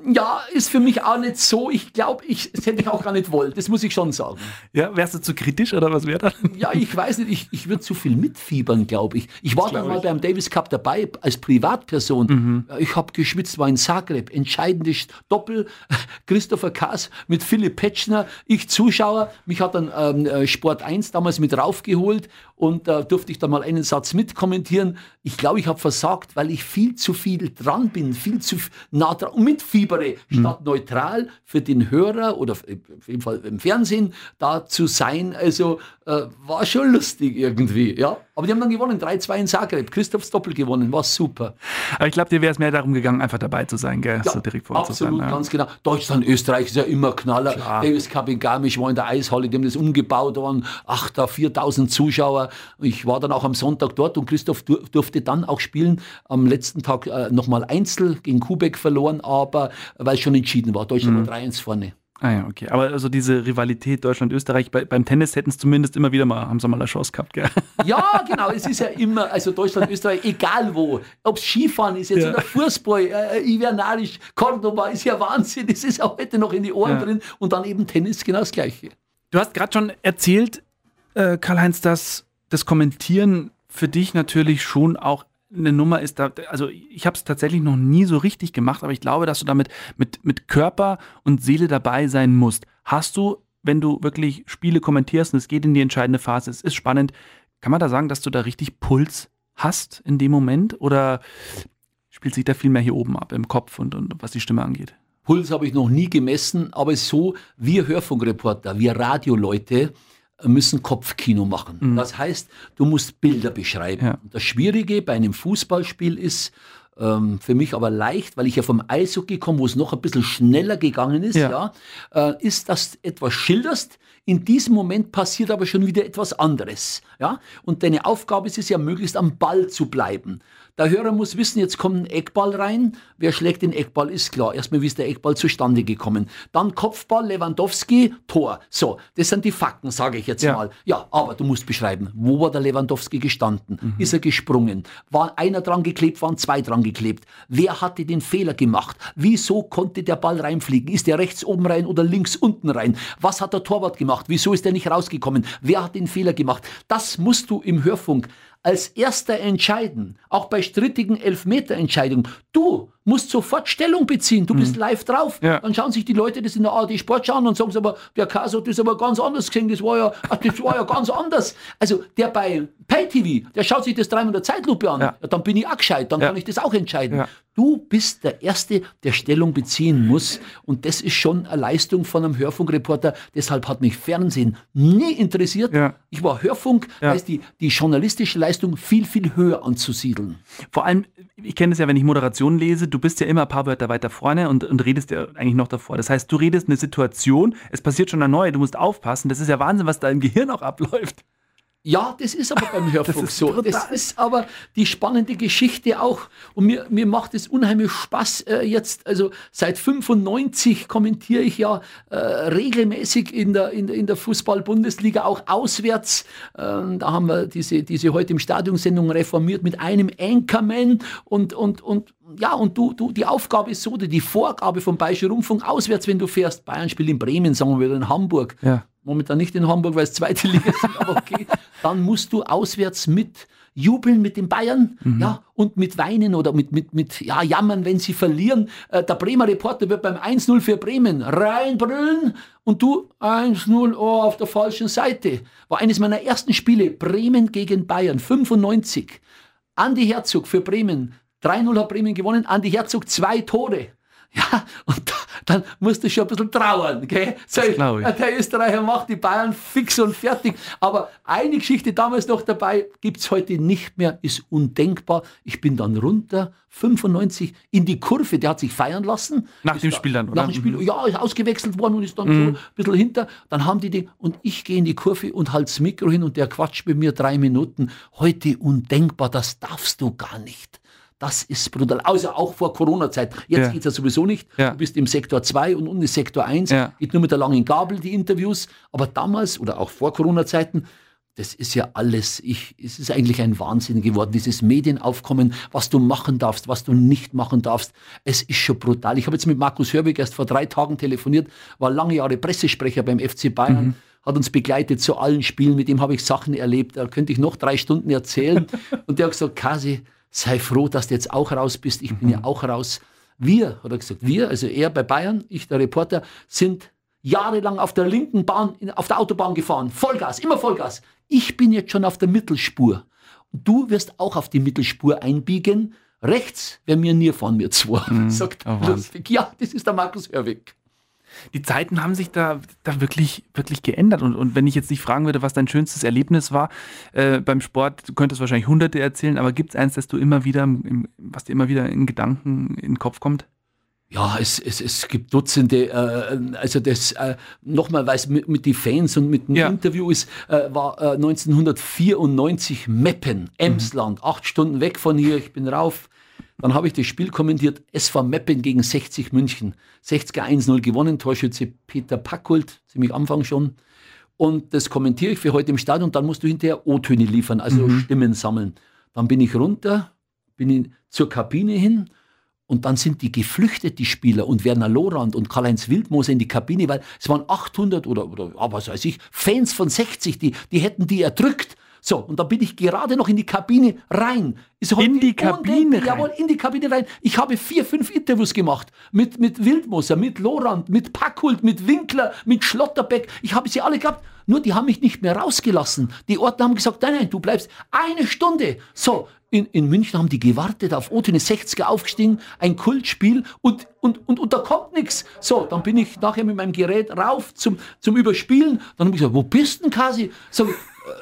ja, ist für mich auch nicht so. Ich glaube, ich, das hätte ich auch gar nicht wollen. Das muss ich schon sagen. Ja, wärst du zu kritisch oder was wäre das? Ja, ich weiß nicht. Ich, ich würde zu viel mitfiebern, glaube ich. Ich war dann mal beim Davis Cup dabei als Privatperson. Mhm. Ich habe geschwitzt, war in Zagreb. Entscheidendes Doppel. Christopher Kass mit Philipp Petschner. Ich Zuschauer. Mich hat dann ähm, äh, Sport 1 damals mit raufgeholt und da äh, durfte ich dann mal einen Satz mitkommentieren. Ich glaube, ich habe versagt, weil ich viel zu viel dran bin, viel zu nah dran und mitfiebere, mhm. statt neutral für den Hörer oder auf jeden Fall im Fernsehen da zu sein. Also äh, war schon lustig irgendwie, ja. Aber die haben dann gewonnen, 3-2 in Zagreb. Christophs Doppel gewonnen, war super. Aber ich glaube, dir wäre es mehr darum gegangen, einfach dabei zu sein, gell? Ja, so direkt vor absolut, sein, ja. ganz genau. Deutschland, Österreich ist ja immer Knaller. Klar. Davis Cup in Garmisch war in der Eishalle, die haben das umgebaut, da waren 8.000, 4.000 Zuschauer. Ich war dann auch am Sonntag dort und Christoph durfte dann auch spielen. Am letzten Tag äh, nochmal Einzel gegen Kubek verloren, aber weil es schon entschieden war. Deutschland mhm. war 3-1 vorne. Ah ja, okay. Aber also diese Rivalität Deutschland-Österreich, bei, beim Tennis hätten es zumindest immer wieder mal, haben sie mal eine Chance gehabt, gell? Ja, genau. Es ist ja immer, also Deutschland-Österreich, egal wo. Ob es Skifahren ist, jetzt ja. oder Fußball, äh, Ivernarisch, Cordoba, ist ja Wahnsinn. Das ist auch heute noch in die Ohren ja. drin. Und dann eben Tennis, genau das Gleiche. Du hast gerade schon erzählt, äh, Karl-Heinz, dass das Kommentieren für dich natürlich schon auch eine Nummer ist da, also ich habe es tatsächlich noch nie so richtig gemacht, aber ich glaube, dass du damit mit, mit Körper und Seele dabei sein musst. Hast du, wenn du wirklich Spiele kommentierst und es geht in die entscheidende Phase, es ist spannend, kann man da sagen, dass du da richtig Puls hast in dem Moment oder spielt sich da viel mehr hier oben ab im Kopf und, und was die Stimme angeht? Puls habe ich noch nie gemessen, aber so, wir Hörfunkreporter, wir Radioleute, müssen Kopfkino machen. Mhm. Das heißt, du musst Bilder beschreiben. Ja. Das Schwierige bei einem Fußballspiel ist, ähm, für mich aber leicht, weil ich ja vom Eishockey komme, wo es noch ein bisschen schneller gegangen ist, ja. ja äh, ist, dass du etwas schilderst. In diesem Moment passiert aber schon wieder etwas anderes. Ja? Und deine Aufgabe ist es ja, möglichst am Ball zu bleiben. Der Hörer muss wissen, jetzt kommt ein Eckball rein. Wer schlägt den Eckball, ist klar. Erstmal, wie ist der Eckball zustande gekommen. Dann Kopfball, Lewandowski, Tor. So, das sind die Fakten, sage ich jetzt ja. mal. Ja, aber du musst beschreiben, wo war der Lewandowski gestanden? Mhm. Ist er gesprungen? War einer dran geklebt, waren zwei dran geklebt? Wer hatte den Fehler gemacht? Wieso konnte der Ball reinfliegen? Ist der rechts oben rein oder links unten rein? Was hat der Torwart gemacht? Wieso ist er nicht rausgekommen? Wer hat den Fehler gemacht? Das musst du im Hörfunk als erster entscheiden, auch bei strittigen Elfmeterentscheidungen. Du musst sofort Stellung beziehen, du bist mhm. live drauf. Ja. Dann schauen sich die Leute das in der ARD Sport schauen und sagen sie aber, der hat das aber ganz anders gesehen, das war ja, das war ja ganz anders. Also der bei Pay-TV, der schaut sich das dreimal in der Zeitlupe an, ja. Ja, dann bin ich auch gescheit, dann kann ich das auch entscheiden. Du bist der Erste, der Stellung beziehen muss und das ist schon eine Leistung von einem Hörfunkreporter. Deshalb hat mich Fernsehen nie interessiert. Ich war Hörfunk, ja. heißt die, die journalistische Leistung viel, viel höher anzusiedeln. Vor allem, ich kenne es ja, wenn ich Moderation lese, du bist ja immer ein paar Wörter weiter vorne und, und redest ja eigentlich noch davor. Das heißt, du redest eine Situation, es passiert schon eine neue, du musst aufpassen. Das ist ja Wahnsinn, was da im Gehirn auch abläuft. Ja, das ist aber beim Hörfunk das so. Brutal. Das ist aber die spannende Geschichte auch. Und mir, mir macht es unheimlich Spaß äh, jetzt. Also seit 95 kommentiere ich ja äh, regelmäßig in der, in, in der Fußball-Bundesliga, auch auswärts. Ähm, da haben wir diese, diese heute im Stadionsendung reformiert mit einem Anchorman und, und, und ja, und du, du, die Aufgabe ist so, die Vorgabe vom Bayerischen Rundfunk auswärts, wenn du fährst, Bayern spielt in Bremen, sagen wir, oder in Hamburg, ja momentan nicht in Hamburg, weil es zweite Liga ist, aber okay, dann musst du auswärts mit jubeln mit den Bayern, ja, und mit Weinen oder mit, mit, mit ja, Jammern, wenn sie verlieren. Äh, der Bremer Reporter wird beim 1-0 für Bremen reinbrüllen und du 1-0 oh, auf der falschen Seite. War eines meiner ersten Spiele, Bremen gegen Bayern, 95. Andi Herzog für Bremen, 3-0 hat Bremen gewonnen, Andi Herzog zwei Tore. Ja, und da, dann musst du schon ein bisschen trauern, gell? So, der Österreicher macht die Bayern fix und fertig. Aber eine Geschichte damals noch dabei, gibt's heute nicht mehr, ist undenkbar. Ich bin dann runter, 95, in die Kurve, der hat sich feiern lassen. Nach Ist dem da- Spiel dann, oder? Nach dem Spiel, Mhm. ja, ist ausgewechselt worden und ist dann so ein bisschen hinter. Dann haben die den, und ich gehe in die Kurve und halte das Mikro hin und der quatscht mit mir drei Minuten. Heute undenkbar, das darfst du gar nicht. Das ist brutal. Außer auch vor Corona-Zeit. Jetzt Ja. geht's ja sowieso nicht. Ja. Du bist im Sektor 2 und unten ist Sektor 1. Ja. Geht nur mit der langen Gabel die Interviews. Aber damals oder auch vor Corona-Zeiten, das ist ja alles, ich, es ist eigentlich ein Wahnsinn geworden, dieses Medienaufkommen, was du machen darfst, was du nicht machen darfst. Es ist schon brutal. Ich habe jetzt mit Markus Hörwig erst vor drei Tagen telefoniert, war lange Jahre Pressesprecher beim FC Bayern, hat uns begleitet zu allen Spielen, mit dem habe ich Sachen erlebt, da könnte ich noch drei Stunden erzählen. Und der hat gesagt, Kasi, sei froh, dass du jetzt auch raus bist, ich bin ja auch raus. Wir, hat er gesagt, wir, also er bei Bayern, ich der Reporter, sind jahrelang auf der linken Bahn, auf der Autobahn gefahren. Vollgas, immer Vollgas. Ich bin jetzt schon auf der Mittelspur. Und du wirst auch auf die Mittelspur einbiegen. Rechts werden wir nie fahren, wir zwei. Sagt oh, lustig. Ja, das ist der Markus Hörwig. Die Zeiten haben sich da, da wirklich, wirklich geändert. Und, und wenn ich jetzt nicht fragen würde, was dein schönstes Erlebnis war äh, beim Sport, du könntest wahrscheinlich hunderte erzählen, aber gibt es eins, das du immer wieder, im, was dir immer wieder in Gedanken in den Kopf kommt? Ja, es, es, es gibt Dutzende, äh, also das äh, nochmal, weil es mit, mit den Fans und mit dem Ja. Interview ist, äh, war äh, 1994 Meppen, Emsland, acht Stunden weg von hier, ich bin rauf. Dann habe ich das Spiel kommentiert, SV Meppen gegen 60 München. 60er 1-0 gewonnen, Torschütze Peter Packult, ziemlich am Anfang schon. Und das kommentiere ich für heute im Stadion. Dann musst du hinterher O-Töne liefern, also Stimmen sammeln. Dann bin ich runter, bin in, zur Kabine hin und dann sind die geflüchtet, die Spieler, und Werner Lorand und Karl-Heinz Wildmoser in die Kabine, weil es waren 800 oder, oder ah, was weiß ich, Fans von 60, die, die hätten die erdrückt. So, und da bin ich gerade noch in die Kabine rein. In die Kabine rein? Jawohl, in die Kabine rein. Ich habe vier, fünf Interviews gemacht. Mit, mit Wildmoser, mit Lorand, mit Packhult, mit Winkler, mit Schlotterbeck. Ich habe sie alle gehabt. Nur die haben mich nicht mehr rausgelassen. Die Ordner haben gesagt, nein, nein, du bleibst eine Stunde. So, in, in München haben die gewartet, auf O-Töne 60er aufgestiegen, ein Kultspiel und, und, und, und da kommt nichts. So, dann bin ich nachher mit meinem Gerät rauf zum, zum Überspielen. Dann habe ich gesagt, wo bist denn, Kasi? Äh,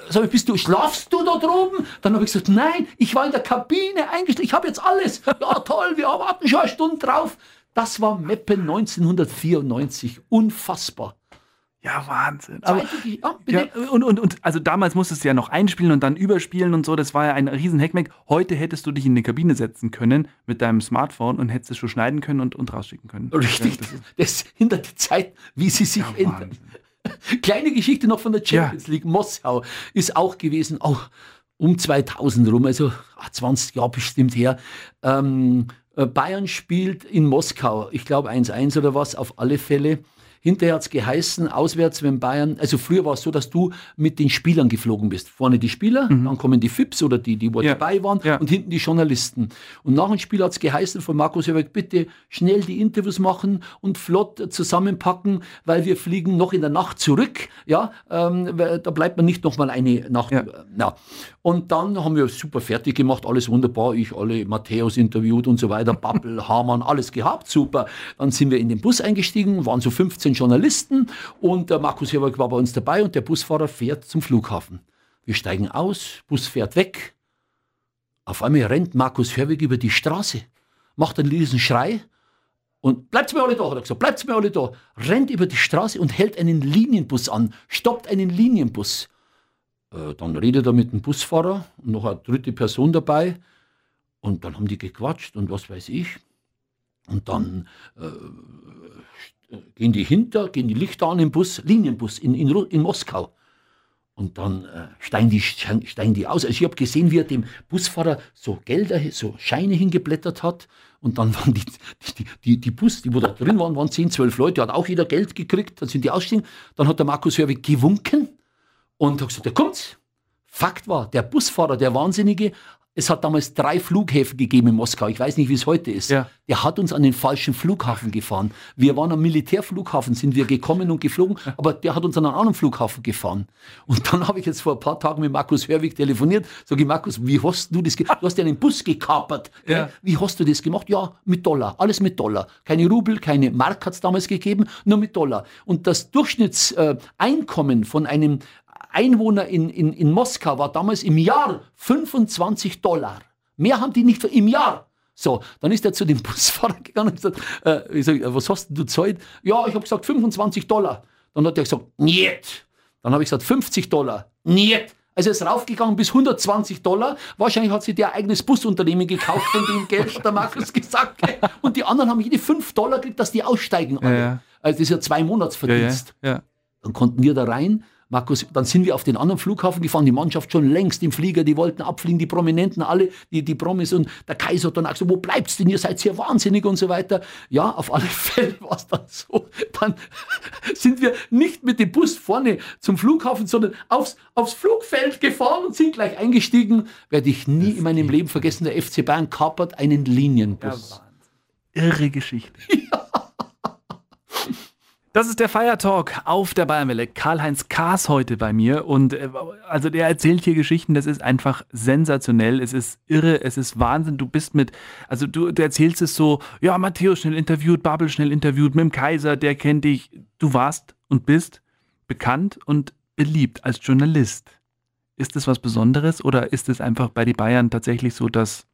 sag ich, bist du, schlafst du da droben? Dann habe ich gesagt, nein, ich war in der Kabine eingestellt, ich habe jetzt alles. Ja, toll, wir warten schon eine Stunde drauf. Das war Meppen 1994. Unfassbar. Ja, Wahnsinn. Aber, ja, ja, und, und, und also damals musstest du ja noch einspielen und dann überspielen und so. Das war ja ein riesen Hackmack. Heute hättest du dich in eine Kabine setzen können mit deinem Smartphone und hättest es schon schneiden können und, und rausschicken können. Richtig, Ja, das das hindert die Zeit, wie sie sich ja, ändern. Wahnsinn. Kleine Geschichte noch von der Champions League. Moskau ist auch gewesen, auch um 2000 rum, also ah, 20 Jahre bestimmt her. Ähm, äh, Bayern spielt in Moskau, ich glaube 1-1 oder was, auf alle Fälle. Hinterher hat es geheißen, auswärts, wenn Bayern, also früher war es so, dass du mit den Spielern geflogen bist. Vorne die Spieler, dann kommen die FIPS oder die, die wo Ja. dabei waren Ja. und hinten die Journalisten. Und nach dem Spiel hat es geheißen von Markus Jörg, bitte schnell die Interviews machen und flott zusammenpacken, weil wir fliegen noch in der Nacht zurück. Ja, ähm, da bleibt man nicht noch mal eine Nacht. Ja. Ja. Und dann haben wir super fertig gemacht, alles wunderbar. Ich alle Matthäus interviewt und so weiter, Babbel, Hamann, alles gehabt, super. Dann sind wir in den Bus eingestiegen, waren so 15 Journalisten und der Markus Herberg war bei uns dabei und der Busfahrer fährt zum Flughafen. Wir steigen aus, Bus fährt weg. Auf einmal rennt Markus Hörwig über die Straße, macht einen riesen Schrei und bleibt mir alle da, hat er gesagt, bleibt mir alle da. Rennt über die Straße und hält einen Linienbus an, stoppt einen Linienbus. Äh, dann redet er mit dem Busfahrer und noch eine dritte Person dabei. Und dann haben die gequatscht und was weiß ich. Und dann äh, gehen die hinter, gehen die Lichter an im Bus, Linienbus in, in, in Moskau. Und dann äh, steigen, die, steigen die aus. Also ich habe gesehen, wie er dem Busfahrer so Gelder, so Scheine hingeblättert hat. Und dann waren die, die, die, die Bus, die wo da drin waren, waren 10, 12 Leute, hat auch jeder Geld gekriegt. Dann sind die ausgestiegen. Dann hat der Markus Hörwig gewunken und hat gesagt, da kommt's. Fakt war, der Busfahrer, der Wahnsinnige, es hat damals drei Flughäfen gegeben in Moskau. Ich weiß nicht, wie es heute ist. Ja. Der hat uns an den falschen Flughafen gefahren. Wir waren am Militärflughafen, sind wir gekommen und geflogen, aber der hat uns an einen anderen Flughafen gefahren. Und dann habe ich jetzt vor ein paar Tagen mit Markus Hörwig telefoniert. Sag ich, Markus, wie hast du das gemacht? Du hast ja einen Bus gekapert. Ja. Wie hast du das gemacht? Ja, mit Dollar. Alles mit Dollar. Keine Rubel, keine Mark hat es damals gegeben, nur mit Dollar. Und das Durchschnittseinkommen von einem Einwohner in, in, in Moskau war damals im Jahr 25 Dollar. Mehr haben die nicht für- im Jahr. So, dann ist er zu dem Busfahrer gegangen und gesagt, äh, sag, äh, was hast denn du Zeit? Ja, ich habe gesagt 25 Dollar. Dann hat er gesagt, niet. Dann habe ich gesagt 50 Dollar. Niet. Also er ist raufgegangen bis 120 Dollar. Wahrscheinlich hat sich der ein eigenes Busunternehmen gekauft von dem Geld, hat der Markus gesagt. Und die anderen haben jede 5 Dollar gekriegt, dass die aussteigen. alle. ja. Also das ist ja zwei Ja, ja, Monatsverdienst. ja. Dann konnten wir da rein. Markus, dann sind wir auf den anderen Flughafen gefahren, die Mannschaft schon längst im Flieger, die wollten abfliegen, die Prominenten, alle, die, die Promis und der Kaiser hat dann auch gesagt, wo bleibt's denn, ihr seid hier wahnsinnig und so weiter. Ja, auf alle Fälle war es dann so. Dann sind wir nicht mit dem Bus vorne zum Flughafen, sondern aufs, aufs Flugfeld gefahren und sind gleich eingestiegen. Werde ich nie in meinem Leben vergessen, der FC Bayern kapert einen Linienbus. Irre Geschichte. Das ist der Feiertalk auf der Bayernwelle. Karl-Heinz Kaas heute bei mir. Und äh, also der erzählt hier Geschichten, das ist einfach sensationell. Es ist irre, es ist Wahnsinn. Du bist mit, also du, du erzählst es so, ja, Matthäus schnell interviewt, Babel schnell interviewt, mit dem Kaiser, der kennt dich. Du warst und bist bekannt und beliebt als Journalist. Ist das was Besonderes oder ist es einfach bei den Bayern tatsächlich so, dass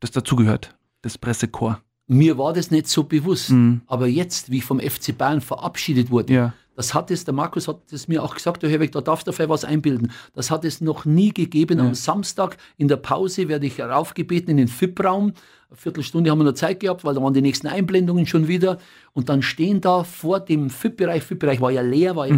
das dazugehört, das Pressekorps? Mir war das nicht so bewusst. Mhm. Aber jetzt, wie ich vom FC Bayern verabschiedet wurde, Ja. das hat es, der Markus hat es mir auch gesagt, der Herweg, da darfst du vielleicht was einbilden. Das hat es noch nie gegeben. Am Samstag in der Pause werde ich raufgebeten in den FIP-Raum. Eine Viertelstunde haben wir noch Zeit gehabt, weil da waren die nächsten Einblendungen schon wieder. Und dann stehen da vor dem FIP-Bereich, FIP-Bereich war ja leer, war ja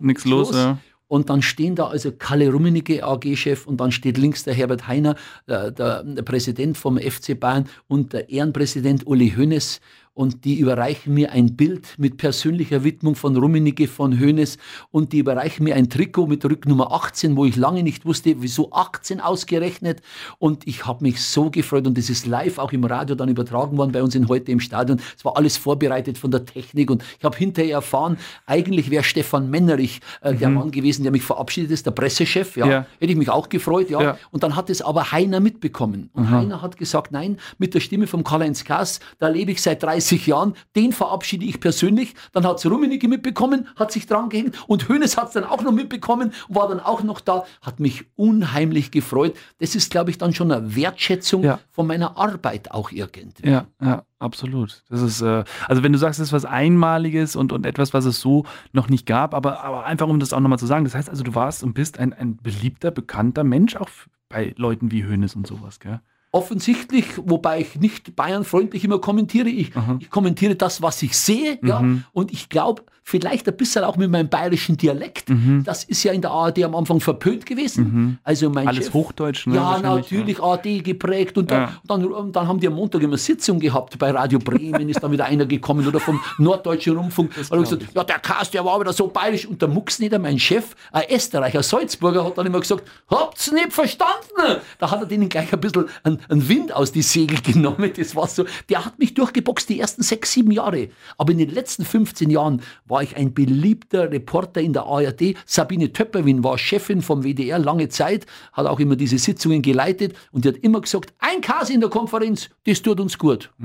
Nichts los, ja. Und dann stehen da also Kalle Rummenigge, AG-Chef, und dann steht links der Herbert Heiner, der, der, der Präsident vom FC Bayern und der Ehrenpräsident Uli Hoeneß. Und die überreichen mir ein Bild mit persönlicher Widmung von Rummenigge, von Hoeneß. Und die überreichen mir ein Trikot mit Rücknummer 18, wo ich lange nicht wusste, wieso 18 ausgerechnet. Und ich habe mich so gefreut. Und das ist live auch im Radio dann übertragen worden bei uns in heute im Stadion. Es war alles vorbereitet von der Technik. Und ich habe hinterher erfahren, eigentlich wäre Stefan Mennerich äh, der Mann gewesen, der mich verabschiedet ist, der Pressechef. Ja. Ja. Hätte ich mich auch gefreut. Ja. Ja. Und dann hat es aber Heiner mitbekommen. Und Heiner hat gesagt, nein, mit der Stimme von Karl-Heinz Kass, da lebe ich seit 30 Jahren, den verabschiede ich persönlich. Dann hat es Rummenigge mitbekommen, hat sich dran gehängt und Hoeneß hat es dann auch noch mitbekommen, war dann auch noch da, hat mich unheimlich gefreut. Das ist, glaube ich, dann schon eine Wertschätzung Ja. von meiner Arbeit auch irgendwie. Ja, ja, absolut. Das ist, äh, also wenn du sagst, es ist was Einmaliges und, und etwas, was es so noch nicht gab, aber, aber einfach um das auch nochmal zu sagen, das heißt also, du warst und bist ein, ein beliebter, bekannter Mensch, auch bei Leuten wie Hoeneß und sowas, gell? Offensichtlich, wobei ich nicht bayernfreundlich immer kommentiere. Ich, ich kommentiere das, was ich sehe. Ja? Mhm. Und ich glaube, vielleicht ein bisschen auch mit meinem bayerischen Dialekt. Mhm. Das ist ja in der ARD am Anfang verpönt gewesen. Also mein Alles Chef, Hochdeutsch, ne, Ja, natürlich, ARD geprägt. Und dann, Ja. dann, und dann haben die am Montag immer Sitzung gehabt. Bei Radio Bremen ist dann wieder einer gekommen oder vom Norddeutschen Rundfunk. Und gesagt, ja, der Cast, der war wieder so bayerisch. Und der Mucksneder, mein Chef, ein Österreicher, Salzburger, hat dann immer gesagt, habt's nicht verstanden? Da hat er denen gleich ein bisschen einen, einen Wind aus die Segel genommen. Das war so. Der hat mich durchgeboxt die ersten sechs, sieben Jahre. Aber in den letzten 15 Jahren war ich ein beliebter Reporter in der ARD. Sabine Töpperwin war Chefin vom WDR lange Zeit, hat auch immer diese Sitzungen geleitet und die hat immer gesagt, ein Kasi in der Konferenz, das tut uns gut.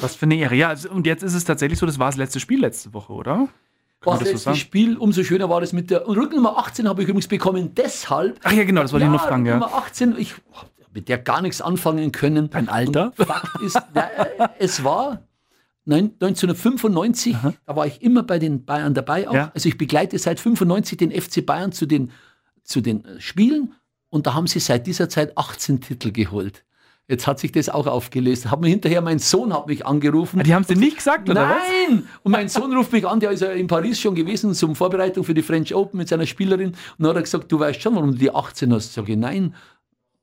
Was für eine Ehre. Ja, also- und jetzt ist es tatsächlich so, das war das letzte Spiel letzte Woche, oder? Kann Das das so? Spiel, umso schöner war das mit der und Rücknummer 18 habe ich übrigens bekommen, deshalb. Ach ja, genau, das wollte ich noch fragen, ja. Nummer 18, ich mit der gar nichts anfangen können. Dein Alter? Und Fakt ist, na, äh, es war nein, 1995, da war ich immer bei den Bayern dabei. Auch. Ja. Also ich begleite seit 95 den FC Bayern zu den, zu den äh, Spielen und da haben sie seit dieser Zeit 18 Titel geholt. Jetzt hat sich das auch aufgelöst. Hat mir hinterher, mein Sohn hat mich angerufen. Ah, Die haben es dir nicht gesagt, oder was? Nein! Und mein Sohn ruft mich an, der ist ja in Paris schon gewesen zum Vorbereitung für die French Open mit seiner Spielerin. Und dann hat er gesagt, du weißt schon, warum du die 18 hast. Sag ich, nein.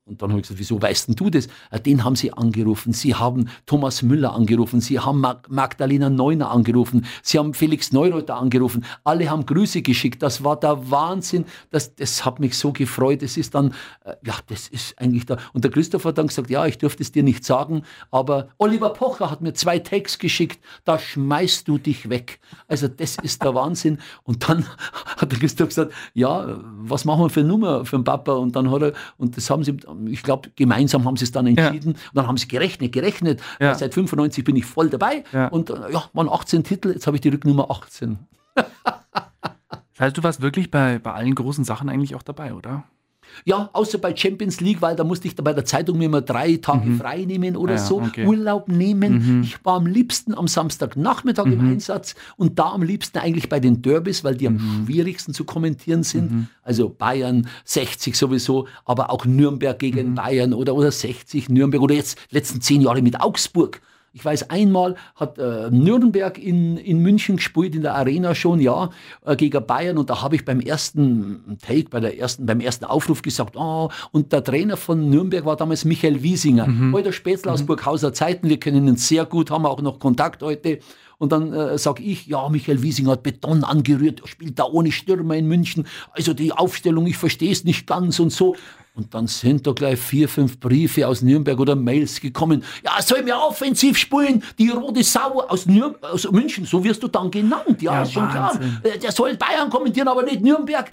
Und dann habe ich gesagt, wieso weißt denn du das? Den haben sie angerufen. Sie haben Thomas Müller angerufen. Sie haben Magdalena Neuner angerufen. Sie haben Felix Neureuter angerufen. Alle haben Grüße geschickt. Das war der Wahnsinn. Das, das hat mich so gefreut. Das ist dann, äh, ja, das ist eigentlich da. Und der Christoph hat dann gesagt, ja, ich dürfte es dir nicht sagen, aber Oliver Pocher hat mir zwei Tags geschickt. Da schmeißt du dich weg. Also das ist der Wahnsinn. Und dann hat der Christoph gesagt, ja, was machen wir für eine Nummer für den Papa? Und dann hat er, und das haben sie ich glaube, gemeinsam haben sie es dann entschieden. Ja. Und dann haben sie gerechnet, gerechnet. Ja. Seit 95 bin ich voll dabei. Ja. Und äh, ja, waren 18 Titel, jetzt habe ich die Rücknummer 18. das heißt, du warst wirklich bei, bei allen großen Sachen eigentlich auch dabei, oder? Ja, außer bei Champions League, weil da musste ich bei der Zeitung mir mal drei Tage mhm. frei nehmen oder ja, so, okay. Urlaub nehmen. Mhm. Ich war am liebsten am Samstagnachmittag mhm. im Einsatz und da am liebsten eigentlich bei den Derbys, weil die am mhm. schwierigsten zu kommentieren sind. Mhm. Also Bayern 60 sowieso, aber auch Nürnberg gegen mhm. Bayern oder, oder 60 Nürnberg oder jetzt letzten zehn Jahre mit Augsburg. Ich weiß, einmal hat äh, Nürnberg in, in München gespielt, in der Arena schon, ja, äh, gegen Bayern. Und da habe ich beim ersten Take, bei der ersten, beim ersten Aufruf gesagt, oh, und der Trainer von Nürnberg war damals Michael Wiesinger. Mhm. Heute Spätzl aus mhm. Burghauser Zeiten, wir kennen ihn sehr gut, haben auch noch Kontakt heute. Und dann äh, sage ich, ja, Michael Wiesinger hat Beton angerührt, spielt da ohne Stürmer in München. Also die Aufstellung, ich verstehe es nicht ganz und so. Und dann sind da gleich vier, fünf Briefe aus Nürnberg oder Mails gekommen. Ja, soll mir offensiv spielen, die rote Sau aus, Nür aus München, so wirst du dann genannt. Ja, ja ist schon Wahnsinn. klar. Äh, der soll Bayern kommentieren, aber nicht Nürnberg.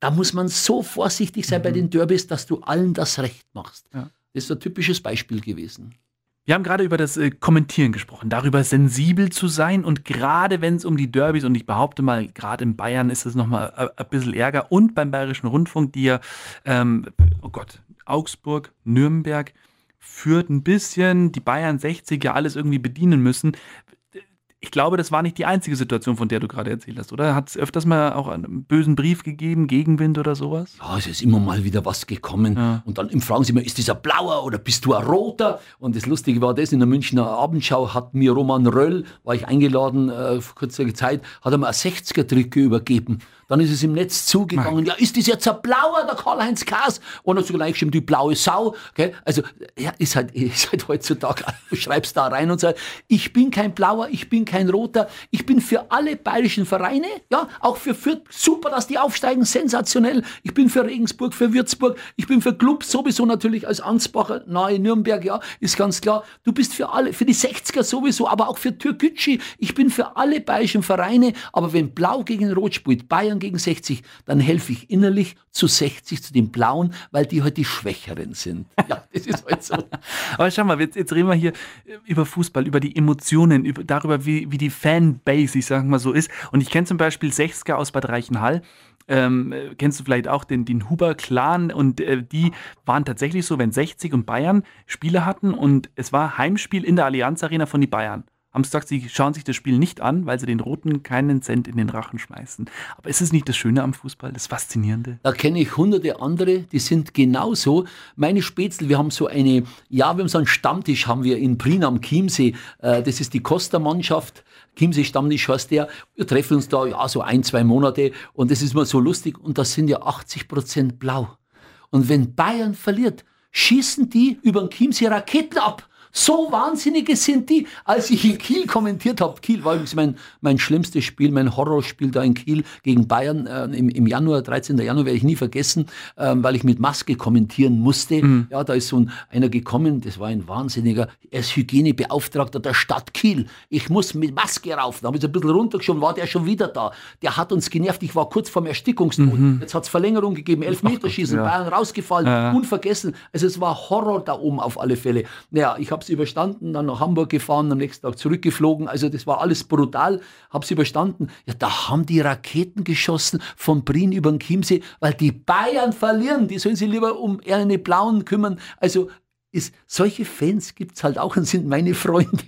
Da muss man so vorsichtig sein mhm. bei den Derbys, dass du allen das Recht machst. Ja. Das ist ein typisches Beispiel gewesen. Wir haben gerade über das äh, Kommentieren gesprochen, darüber sensibel zu sein und gerade wenn es um die Derbys und ich behaupte mal, gerade in Bayern ist es nochmal äh, ein bisschen Ärger und beim Bayerischen Rundfunk, die ja, ähm, oh Gott, Augsburg, Nürnberg führt ein bisschen die Bayern 60 ja alles irgendwie bedienen müssen ich glaube, das war nicht die einzige Situation, von der du gerade erzählt hast, oder? Hat es öfters mal auch einen bösen Brief gegeben, Gegenwind oder sowas? Ja, es ist immer mal wieder was gekommen. Ja. Und dann fragen sie immer, ist dieser blauer oder bist du ein roter? Und das Lustige war das, in der Münchner Abendschau hat mir Roman Röll, war ich eingeladen äh, vor kurzer Zeit, hat er mir ein 60er-Trikot übergeben. Dann ist es im Netz zugegangen. Nein. Ja, ist das jetzt ein blauer, der Karl-Heinz Kaas? Und dann sogar gleich geschrieben, die blaue Sau. Okay? Also, ja, ist halt, ist halt heutzutage, du schreibst da rein und sagst, ich bin kein blauer, ich bin kein roter, ich bin für alle bayerischen Vereine, ja, auch für Fürth, super, dass die aufsteigen, sensationell. Ich bin für Regensburg, für Würzburg, ich bin für Clubs sowieso natürlich als Ansbacher, nahe Nürnberg, ja, ist ganz klar. Du bist für alle, für die 60er sowieso, aber auch für Türkgücü. Ich bin für alle bayerischen Vereine, aber wenn Blau gegen Rot spielt, Bayern Bayern gegen 60, dann helfe ich innerlich zu 60, zu den Blauen, weil die halt die Schwächeren sind. Ja, das ist halt so. Aber schau mal, jetzt, jetzt, reden wir hier über Fußball, über die Emotionen, über, darüber, wie, wie die Fanbase, ich sage mal so ist. Und ich kenne zum Beispiel 60er aus Bad Reichenhall. Ähm, kennst du vielleicht auch den, den Huber-Clan und äh, die waren tatsächlich so, wenn 60 und Bayern Spiele hatten und es war Heimspiel in der Allianz Arena von die Bayern haben sie schauen sich das Spiel nicht an, weil sie den Roten keinen Cent in den Rachen schmeißen. Aber ist es nicht das Schöne am Fußball, das Faszinierende? Da kenne ich hunderte andere, die sind genauso. Meine Spätzle, wir haben so eine, ja, wir haben so einen Stammtisch, haben wir in Prien am Chiemsee. Äh, das ist die Costa-Mannschaft. Chiemsee Stammtisch heißt der. Wir treffen uns da ja so ein, zwei Monate und das ist mal so lustig und das sind ja 80 Prozent blau. Und wenn Bayern verliert, schießen die über den Chiemsee Raketen ab. So Wahnsinnige sind die. Als ich in Kiel kommentiert habe, Kiel war übrigens mein, mein schlimmstes Spiel, mein Horrorspiel da in Kiel gegen Bayern äh, im, im Januar, 13. Januar, werde ich nie vergessen, äh, weil ich mit Maske kommentieren musste. Mhm. Ja, da ist so ein, einer gekommen, das war ein Wahnsinniger, er ist Hygienebeauftragter der Stadt Kiel. Ich muss mit Maske rauf. Da habe ich ein bisschen runtergeschoben, war der schon wieder da. Der hat uns genervt, ich war kurz vorm Erstickungstod. Mhm. Jetzt hat es Verlängerung gegeben, Elfmeterschießen, ja. Bayern rausgefallen, ja. unvergessen. Also es war Horror da oben auf alle Fälle. Naja, ich habe es überstanden, dann nach Hamburg gefahren, am nächsten Tag zurückgeflogen. Also das war alles brutal, habe es überstanden. Ja, da haben die Raketen geschossen von Prien über den Chiemsee, weil die Bayern verlieren. Die sollen sich lieber um eine Blauen kümmern. Also ist, solche Fans gibt es halt auch und sind meine Freunde.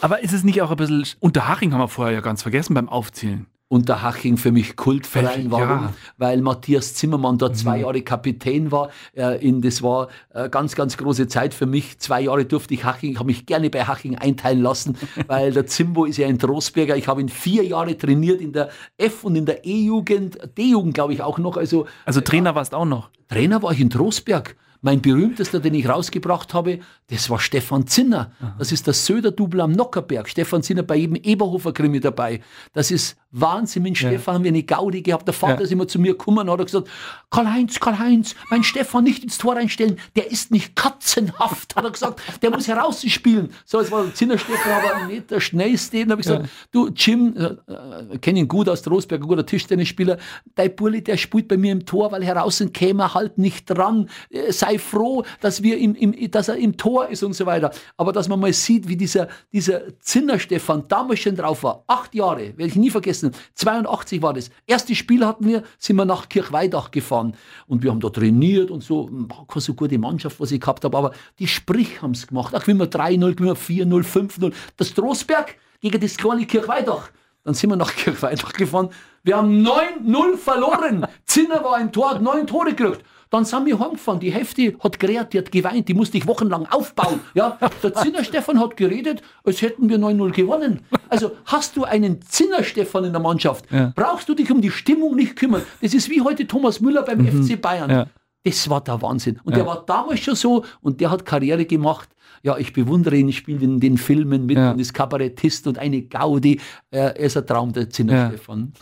Aber ist es nicht auch ein bisschen, Unterhaching haben wir vorher ja ganz vergessen beim Aufzählen. Unterhaching für mich Kultverein. Ja. Warum? Weil Matthias Zimmermann dort zwei Mhm. Jahre Kapitän war. Äh, in, das war äh, ganz, ganz große Zeit für mich. Zwei Jahre durfte ich Haching, ich habe mich gerne bei Haching einteilen lassen, weil der Zimbo ist ja ein Trostberger. Ich habe ihn vier Jahre trainiert in der F- und in der E-Jugend, D-Jugend glaube ich auch noch. Also Also Trainer warst auch noch. Trainer war ich in Trostberg. Mein berühmtester, den ich rausgebracht habe, das war Stefan Zinner. Das ist der Söder-Double am Nockerberg. Stefan Zinner bei jedem Eberhofer-Krimi dabei. Das ist Wahnsinn. Mit Stefan haben wir eine Gaudi gehabt. Der Vater Ja. ist immer zu mir gekommen und hat gesagt, Karl-Heinz, Karl-Heinz, mein Stefan nicht ins Tor reinstellen. Der ist nicht katzenhaft, hat er gesagt. Der muss herausspielen. So, es war Zinner Stefan, aber nicht der schnellste. Dann habe ich gesagt, du, Jim, äh, äh, kenne ihn gut aus Trostberg, ein guter Tischtennisspieler. Dein Burli, der spielt bei mir im Tor, weil heraus käme er halt nicht dran. Äh, Sei froh, dass, wir im, im, dass er im Tor ist und so weiter. Aber dass man mal sieht, wie dieser, dieser Zinner Stefan damals schon drauf war. Acht Jahre, werde ich nie vergessen. 82 war das. Erstes Spiel hatten wir, sind wir nach Kirchweidach gefahren. Und wir haben da trainiert und so. War keine so gute Mannschaft, was ich gehabt habe. Aber die Sprich haben es gemacht. Ach, gewinnen wir 3-0, gewinnen wir 4-0, 5-0. Das Trostberg gegen das kleine Kirchweidach. Dann sind wir nach Kirchweidach gefahren. Wir haben 9-0 verloren. Zinner war im Tor, hat neun Tore gekriegt. Dann sind wir heimgefahren. Die Hälfte hat gerät, die hat geweint, die musste ich wochenlang aufbauen. Ja, der Zinner Stefan hat geredet, als hätten wir 9-0 gewonnen. Also hast du einen Zinner Stefan in der Mannschaft, Ja. brauchst du dich um die Stimmung nicht kümmern. Das ist wie heute Thomas Müller beim FC Bayern. Ja. Das war der Wahnsinn. Und der war damals schon so und der hat Karriere gemacht. Ja, ich bewundere ihn, ich spiele in den Filmen mit Ja. und ist Kabarettist und eine Gaudi. Er ist ein Traum, der Zinner Ja. Stefan.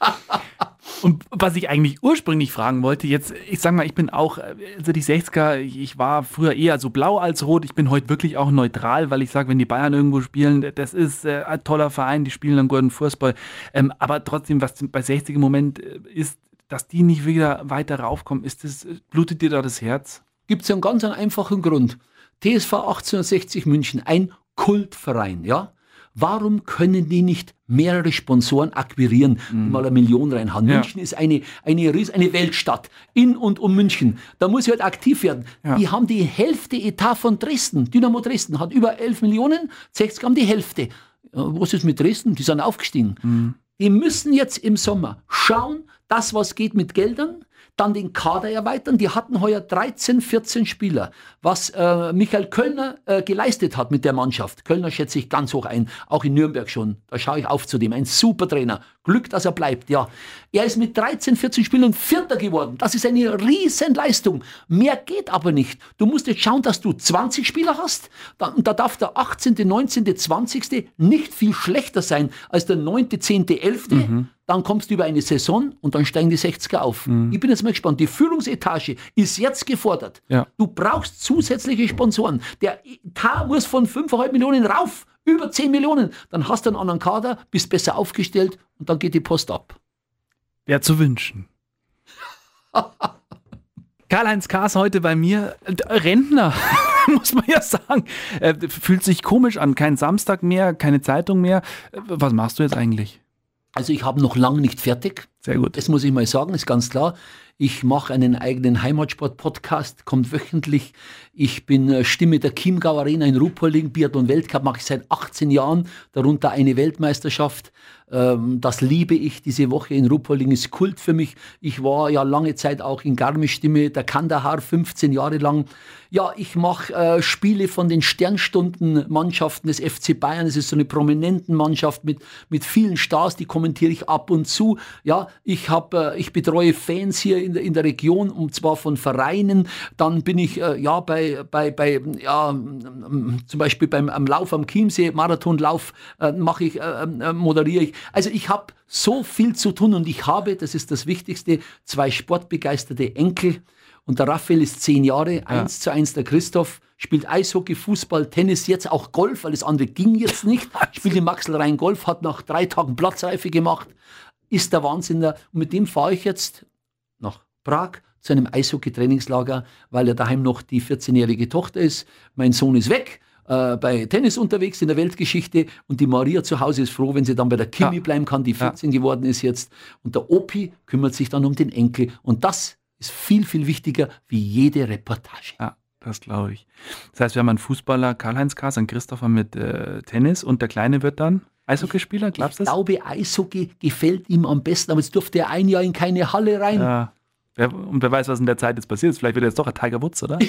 Und was ich eigentlich ursprünglich fragen wollte, jetzt, ich sag mal, ich bin auch, also die 60er, ich war früher eher so blau als rot. Ich bin heute wirklich auch neutral, weil ich sage, wenn die Bayern irgendwo spielen, das ist äh, ein toller Verein, die spielen dann guten Fußball. Ähm, aber trotzdem, was bei 60 im Moment äh, ist, dass die nicht wieder weiter raufkommen, ist das, blutet dir da das Herz? Gibt es einen ganz einfachen Grund. TSV 1860 München, ein Kultverein, ja? Warum können die nicht mehrere Sponsoren akquirieren, die mal eine Million reinhauen? Mhm. Ja. München ist eine, eine, eine Weltstadt. In und um München. Da muss ich halt aktiv werden. Ja. Die haben die Hälfte Etat von Dresden. Dynamo Dresden hat über 11 Millionen, 60 haben die Hälfte. Was ist mit Dresden? Die sind aufgestiegen. Mhm. Die müssen jetzt im Sommer schauen, dass was geht mit Geldern, dann den Kader erweitern. Die hatten heuer 13, 14 Spieler. Was äh, Michael Kölner äh, geleistet hat mit der Mannschaft. Kölner schätze ich ganz hoch ein, auch in Nürnberg schon. Da schaue ich auf zu dem. Ein super Trainer. Glück, dass er bleibt, ja. Er ist mit 13, 14 Spielern Vierter geworden. Das ist eine Riesenleistung. Mehr geht aber nicht. Du musst jetzt schauen, dass du 20 Spieler hast. Da, und da darf der 18., 19., 20. nicht viel schlechter sein als der 9., 10., 11. Dann kommst du über eine Saison und dann steigen die 60er auf. Ich bin jetzt mal gespannt. Die Führungsetage ist jetzt gefordert. Ja. Du brauchst zusätzliche Sponsoren. Der Etat muss von 5,5 Millionen rauf, über 10 Millionen. Dann hast du einen anderen Kader, bist besser aufgestellt und dann geht die Post ab. Wäre zu wünschen. Karl-Heinz Kaas heute bei mir, äh, Rentner, muss man ja sagen. Äh, fühlt sich komisch an, kein Samstag mehr, keine Zeitung mehr. Äh, Was machst du jetzt eigentlich? Also ich habe noch lange nicht fertig. Sehr gut. Das muss ich mal sagen, ist ganz klar. Ich mache einen eigenen Heimatsport-Podcast, kommt wöchentlich. Ich bin äh, Stimme der Chiemgau Arena in Ruhpolding. Biathlon Weltcup mache ich seit 18 Jahren, darunter eine Weltmeisterschaft. Ähm, Das liebe ich. Diese Woche in Ruhpolding ist Kult für mich. Ich war ja lange Zeit auch in Garmisch Stimme der Kandahar, 15 Jahre lang. Ja, ich mache äh, Spiele von den Sternstundenmannschaften des FC Bayern. Es ist so eine prominenten Mannschaft mit, mit vielen Stars, die kommentiere ich ab und zu. Ja, ich, hab, äh, ich betreue Fans hier in der, in der Region und zwar von Vereinen. Dann bin ich äh, ja bei, bei, bei ja, zum Beispiel beim am Lauf am Chiemsee, Marathonlauf äh, mache ich, äh, äh, moderiere ich. Also ich habe so viel zu tun und ich habe, das ist das Wichtigste, zwei sportbegeisterte Enkel. Und der Raphael ist zehn Jahre, eins zu eins der Christoph, spielt Eishockey, Fußball, Tennis, jetzt auch Golf, weil das andere ging jetzt nicht. Spielt in Maxelrhein Golf, hat nach drei Tagen Platzreife gemacht, ist der Wahnsinn. Und mit dem fahre ich jetzt Prag zu einem Eishockey-Trainingslager, weil er daheim noch die 14-jährige Tochter ist. Mein Sohn ist weg, äh, bei Tennis unterwegs in der Weltgeschichte und die Maria zu Hause ist froh, wenn sie dann bei der Kimi Ja. bleiben kann, die 14 geworden ist jetzt. Und der Opi kümmert sich dann um den Enkel. Und das ist viel, viel wichtiger wie jede Reportage. Ja, das glaube ich. Das heißt, wir haben einen Fußballer, Karl-Heinz Kaas, einen Christopher mit äh, Tennis und der Kleine wird dann? Eishockeyspieler, glaubst du Ich das? glaube, Eishockey gefällt ihm am besten, aber jetzt durfte er ein Jahr in keine Halle rein. Ja. Wer, und wer weiß, was in der Zeit jetzt passiert ist. Vielleicht wird er jetzt doch ein Tiger Woods, oder?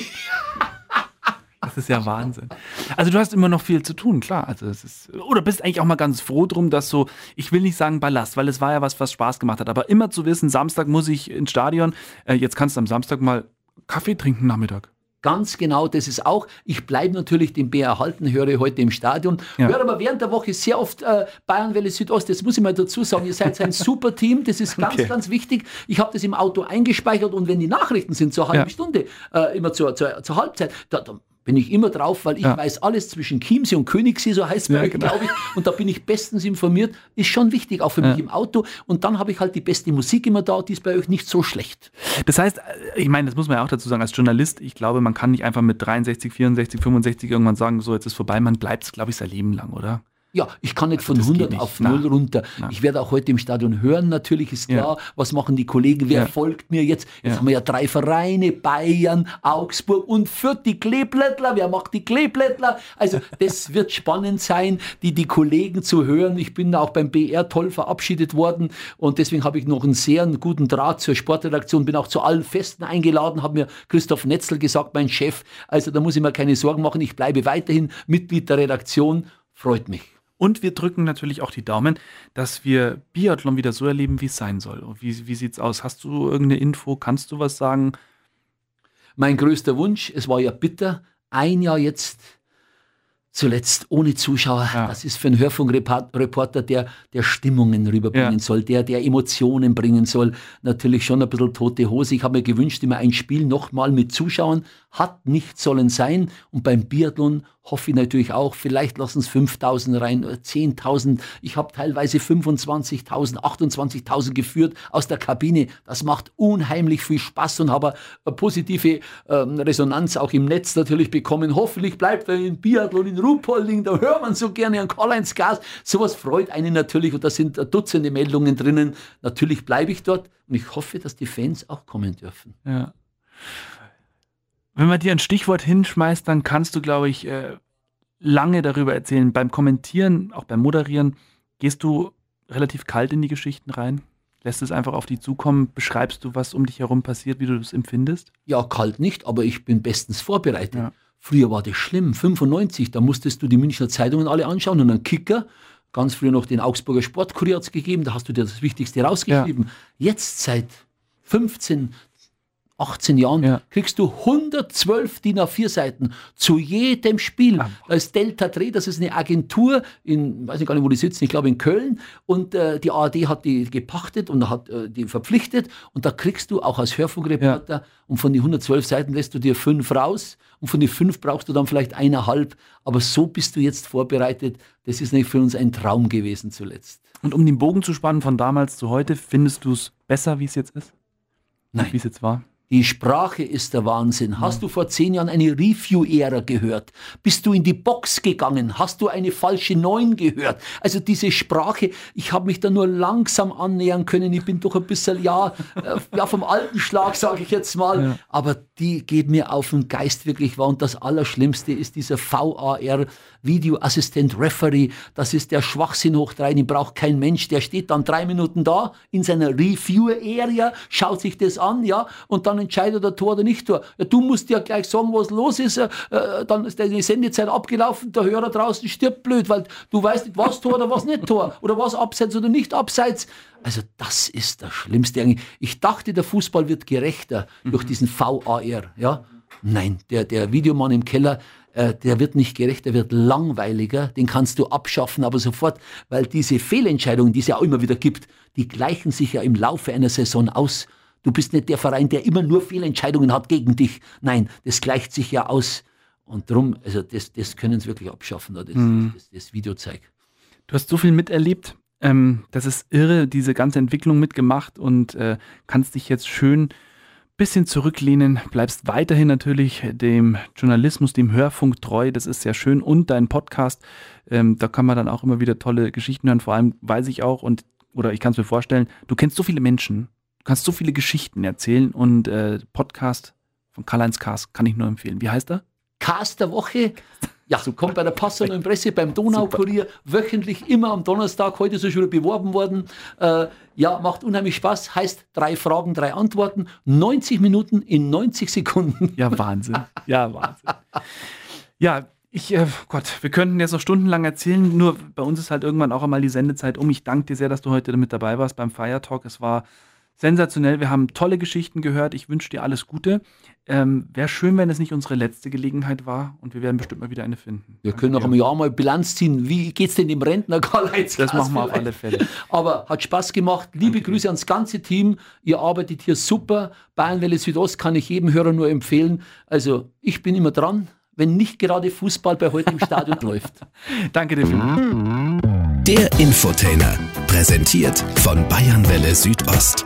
Das ist ja Wahnsinn. Also du hast immer noch viel zu tun, klar. Also es ist, oder bist eigentlich auch mal ganz froh drum, dass so, ich will nicht sagen Ballast, weil es war ja was, was Spaß gemacht hat, aber immer zu wissen, Samstag muss ich ins Stadion, äh, jetzt kannst du am Samstag mal Kaffee trinken Nachmittag. Ganz genau, das ist auch. Ich bleibe natürlich dem Bär erhalten, höre heute im Stadion, Ja. höre aber während der Woche sehr oft äh, Bayernwelle Südost. Das muss ich mal dazu sagen. Ihr seid ein super Team, das ist ganz, Okay. ganz wichtig. Ich habe das im Auto eingespeichert und wenn die Nachrichten sind, zur halben Ja. Stunde, äh, immer zur, zur, zur Halbzeit, da, da bin ich immer drauf, weil ich Ja. weiß alles zwischen Chiemsee und Königssee, so heißt es Ja, euch, genau. glaube ich. Und da bin ich bestens informiert. Ist schon wichtig, auch für mich im Auto. Und dann habe ich halt die beste Musik immer da, die ist bei euch nicht so schlecht. Das heißt, äh, ich meine, das muss man ja auch dazu sagen, als Journalist, ich glaube, man kann nicht einfach mit 63, 64, 65 irgendwann sagen, so, jetzt ist vorbei, man bleibt es, glaube ich, sein Leben lang, oder? Ja, ich kann nicht Also von das geht 100 nicht. auf Na. 0 runter. Na. Ich werde auch heute im Stadion hören, natürlich ist Ja. klar, was machen die Kollegen, wer Ja. folgt mir jetzt? Jetzt Ja. haben wir ja drei Vereine, Bayern, Augsburg und Fürth, die Kleeblättler, wer macht die Kleeblättler? Also das wird spannend sein, die, die Kollegen zu hören. Ich bin auch beim BR toll verabschiedet worden und deswegen habe ich noch einen sehr guten Draht zur Sportredaktion, bin auch zu allen Festen eingeladen, hat mir Christoph Netzel gesagt, mein Chef. Also da muss ich mir keine Sorgen machen, ich bleibe weiterhin Mitglied der Redaktion, freut mich. Und wir drücken natürlich auch die Daumen, dass wir Biathlon wieder so erleben, wie es sein soll. Wie, wie sieht's aus? Hast du irgendeine Info? Kannst du was sagen? Mein größter Wunsch, es war ja bitter, ein Jahr jetzt zuletzt ohne Zuschauer. Ja. Das ist für einen Hörfunkreporter, der, der Stimmungen rüberbringen Ja. soll, der, der Emotionen bringen soll, natürlich schon ein bisschen tote Hose. Ich habe mir gewünscht, immer ein Spiel nochmal mit Zuschauern. Hat nicht sollen sein. Und beim Biathlon hoffe ich natürlich auch, vielleicht lassen es 5000 rein oder 10.000. Ich habe teilweise 25.000, 28.000 geführt aus der Kabine. Das macht unheimlich viel Spaß und habe positive ähm, Resonanz auch im Netz natürlich bekommen. Hoffentlich bleibt er in Biathlon in Ruhpolding, da hört man so gerne an Karl-Heinz Gas. Sowas freut einen natürlich und da sind Dutzende Meldungen drinnen. Natürlich bleibe ich dort und ich hoffe, dass die Fans auch kommen dürfen. Ja. Wenn man dir ein Stichwort hinschmeißt, dann kannst du, glaube ich, äh, lange darüber erzählen. Beim Kommentieren, auch beim Moderieren, gehst du relativ kalt in die Geschichten rein? Lässt es einfach auf dich zukommen? Beschreibst du, was um dich herum passiert, wie du das empfindest? Ja, kalt nicht, aber ich bin bestens vorbereitet. Ja. Früher war das schlimm, 95, da musstest du die Münchner Zeitungen alle anschauen und einen Kicker, ganz früher noch den Augsburger Sportkurier gegeben, da hast du dir das Wichtigste rausgeschrieben. Jetzt seit 15, 18 Jahren Ja. kriegst du 112 DIN A4 Seiten zu jedem Spiel. Ah. Da ist Delta Dreh, das ist eine Agentur in, weiß ich gar nicht, wo die sitzen, ich glaube in Köln. Und äh, die ARD hat die gepachtet und hat äh, die verpflichtet. Und da kriegst du auch als Hörfunkreporter und von den 112 Seiten lässt du dir fünf raus. Und von den fünf brauchst du dann vielleicht eineinhalb. Aber so bist du jetzt vorbereitet. Das ist nicht für uns ein Traum gewesen zuletzt. Und um den Bogen zu spannen von damals zu heute, findest du es besser, wie es jetzt ist? Nein. Wie es jetzt war? Die Sprache ist der Wahnsinn. Hast du vor zehn Jahren eine Review-Ära gehört? Bist du in die Box gegangen? Hast du eine falsche Neun gehört? Also diese Sprache, ich habe mich da nur langsam annähern können. Ich bin doch ein bisschen, ja, äh, ja vom alten Schlag, sage ich jetzt mal. Aber die geht mir auf den Geist wirklich wahr. Und das Allerschlimmste ist dieser VAR, Videoassistent Referee. Das ist der Schwachsinn hoch drei. Den braucht kein Mensch. Der steht dann drei Minuten da in seiner Review-Area, schaut sich das an, ja, und dann entscheidet er Tor oder nicht Tor. Ja, du musst ja gleich sagen, was los ist. Äh, dann ist die Sendezeit abgelaufen, der Hörer draußen stirbt blöd, weil du weißt nicht, was Tor oder was nicht Tor. Oder was abseits oder nicht abseits. Also das ist das Schlimmste eigentlich. Ich dachte, der Fußball wird gerechter durch diesen VAR, ja. Nein, der, der Videomann im Keller, äh, der wird nicht gerecht, der wird langweiliger, den kannst du abschaffen, aber sofort, weil diese Fehlentscheidungen, die es ja auch immer wieder gibt, die gleichen sich ja im Laufe einer Saison aus. Du bist nicht der Verein, der immer nur Fehlentscheidungen hat gegen dich. Nein, das gleicht sich ja aus. Und darum, also das, das können sie wirklich abschaffen, da, das, das, das Videozeig. Du hast so viel miterlebt. Ähm, das ist irre, diese ganze Entwicklung mitgemacht und äh, kannst dich jetzt schön bisschen zurücklehnen, bleibst weiterhin natürlich dem Journalismus, dem Hörfunk treu, das ist sehr schön. Und dein Podcast, ähm, da kann man dann auch immer wieder tolle Geschichten hören, vor allem weiß ich auch und oder ich kann es mir vorstellen, du kennst so viele Menschen, du kannst so viele Geschichten erzählen. Und äh, Podcast von Karl-Heinz Kars kann ich nur empfehlen. Wie heißt er? Cast der Woche, Ja, so kommt bei der Passauer Neuen Presse, beim Donaukurier, wöchentlich immer am Donnerstag, heute ist er schon wieder beworben worden. Äh, ja, macht unheimlich Spaß, heißt drei Fragen, drei Antworten, 90 Minuten in 90 Sekunden. Ja, Wahnsinn. Ja, Wahnsinn. Ja, ich, äh, Gott, wir könnten jetzt noch stundenlang erzählen, nur bei uns ist halt irgendwann auch einmal die Sendezeit um. Ich danke dir sehr, dass du heute mit dabei warst beim Fire Talk. Es war sensationell. Wir haben tolle Geschichten gehört. Ich wünsche dir alles Gute. Ähm, Wäre schön, wenn es nicht unsere letzte Gelegenheit war und wir werden bestimmt mal wieder eine finden. Wir können noch im Jahr mal Bilanz ziehen. Wie geht es denn dem Rentner Karl-Heinz Das machen wir auf alle Fälle. Aber hat Spaß gemacht. Liebe Danke Grüße ans ganze Team. Ihr arbeitet hier super. Bayernwelle Südost kann ich jedem Hörer nur empfehlen. Also ich bin immer dran, wenn nicht gerade Fußball bei heute im Stadion läuft. Danke dir vielmals. Der Infotainer, präsentiert von Bayernwelle Südost.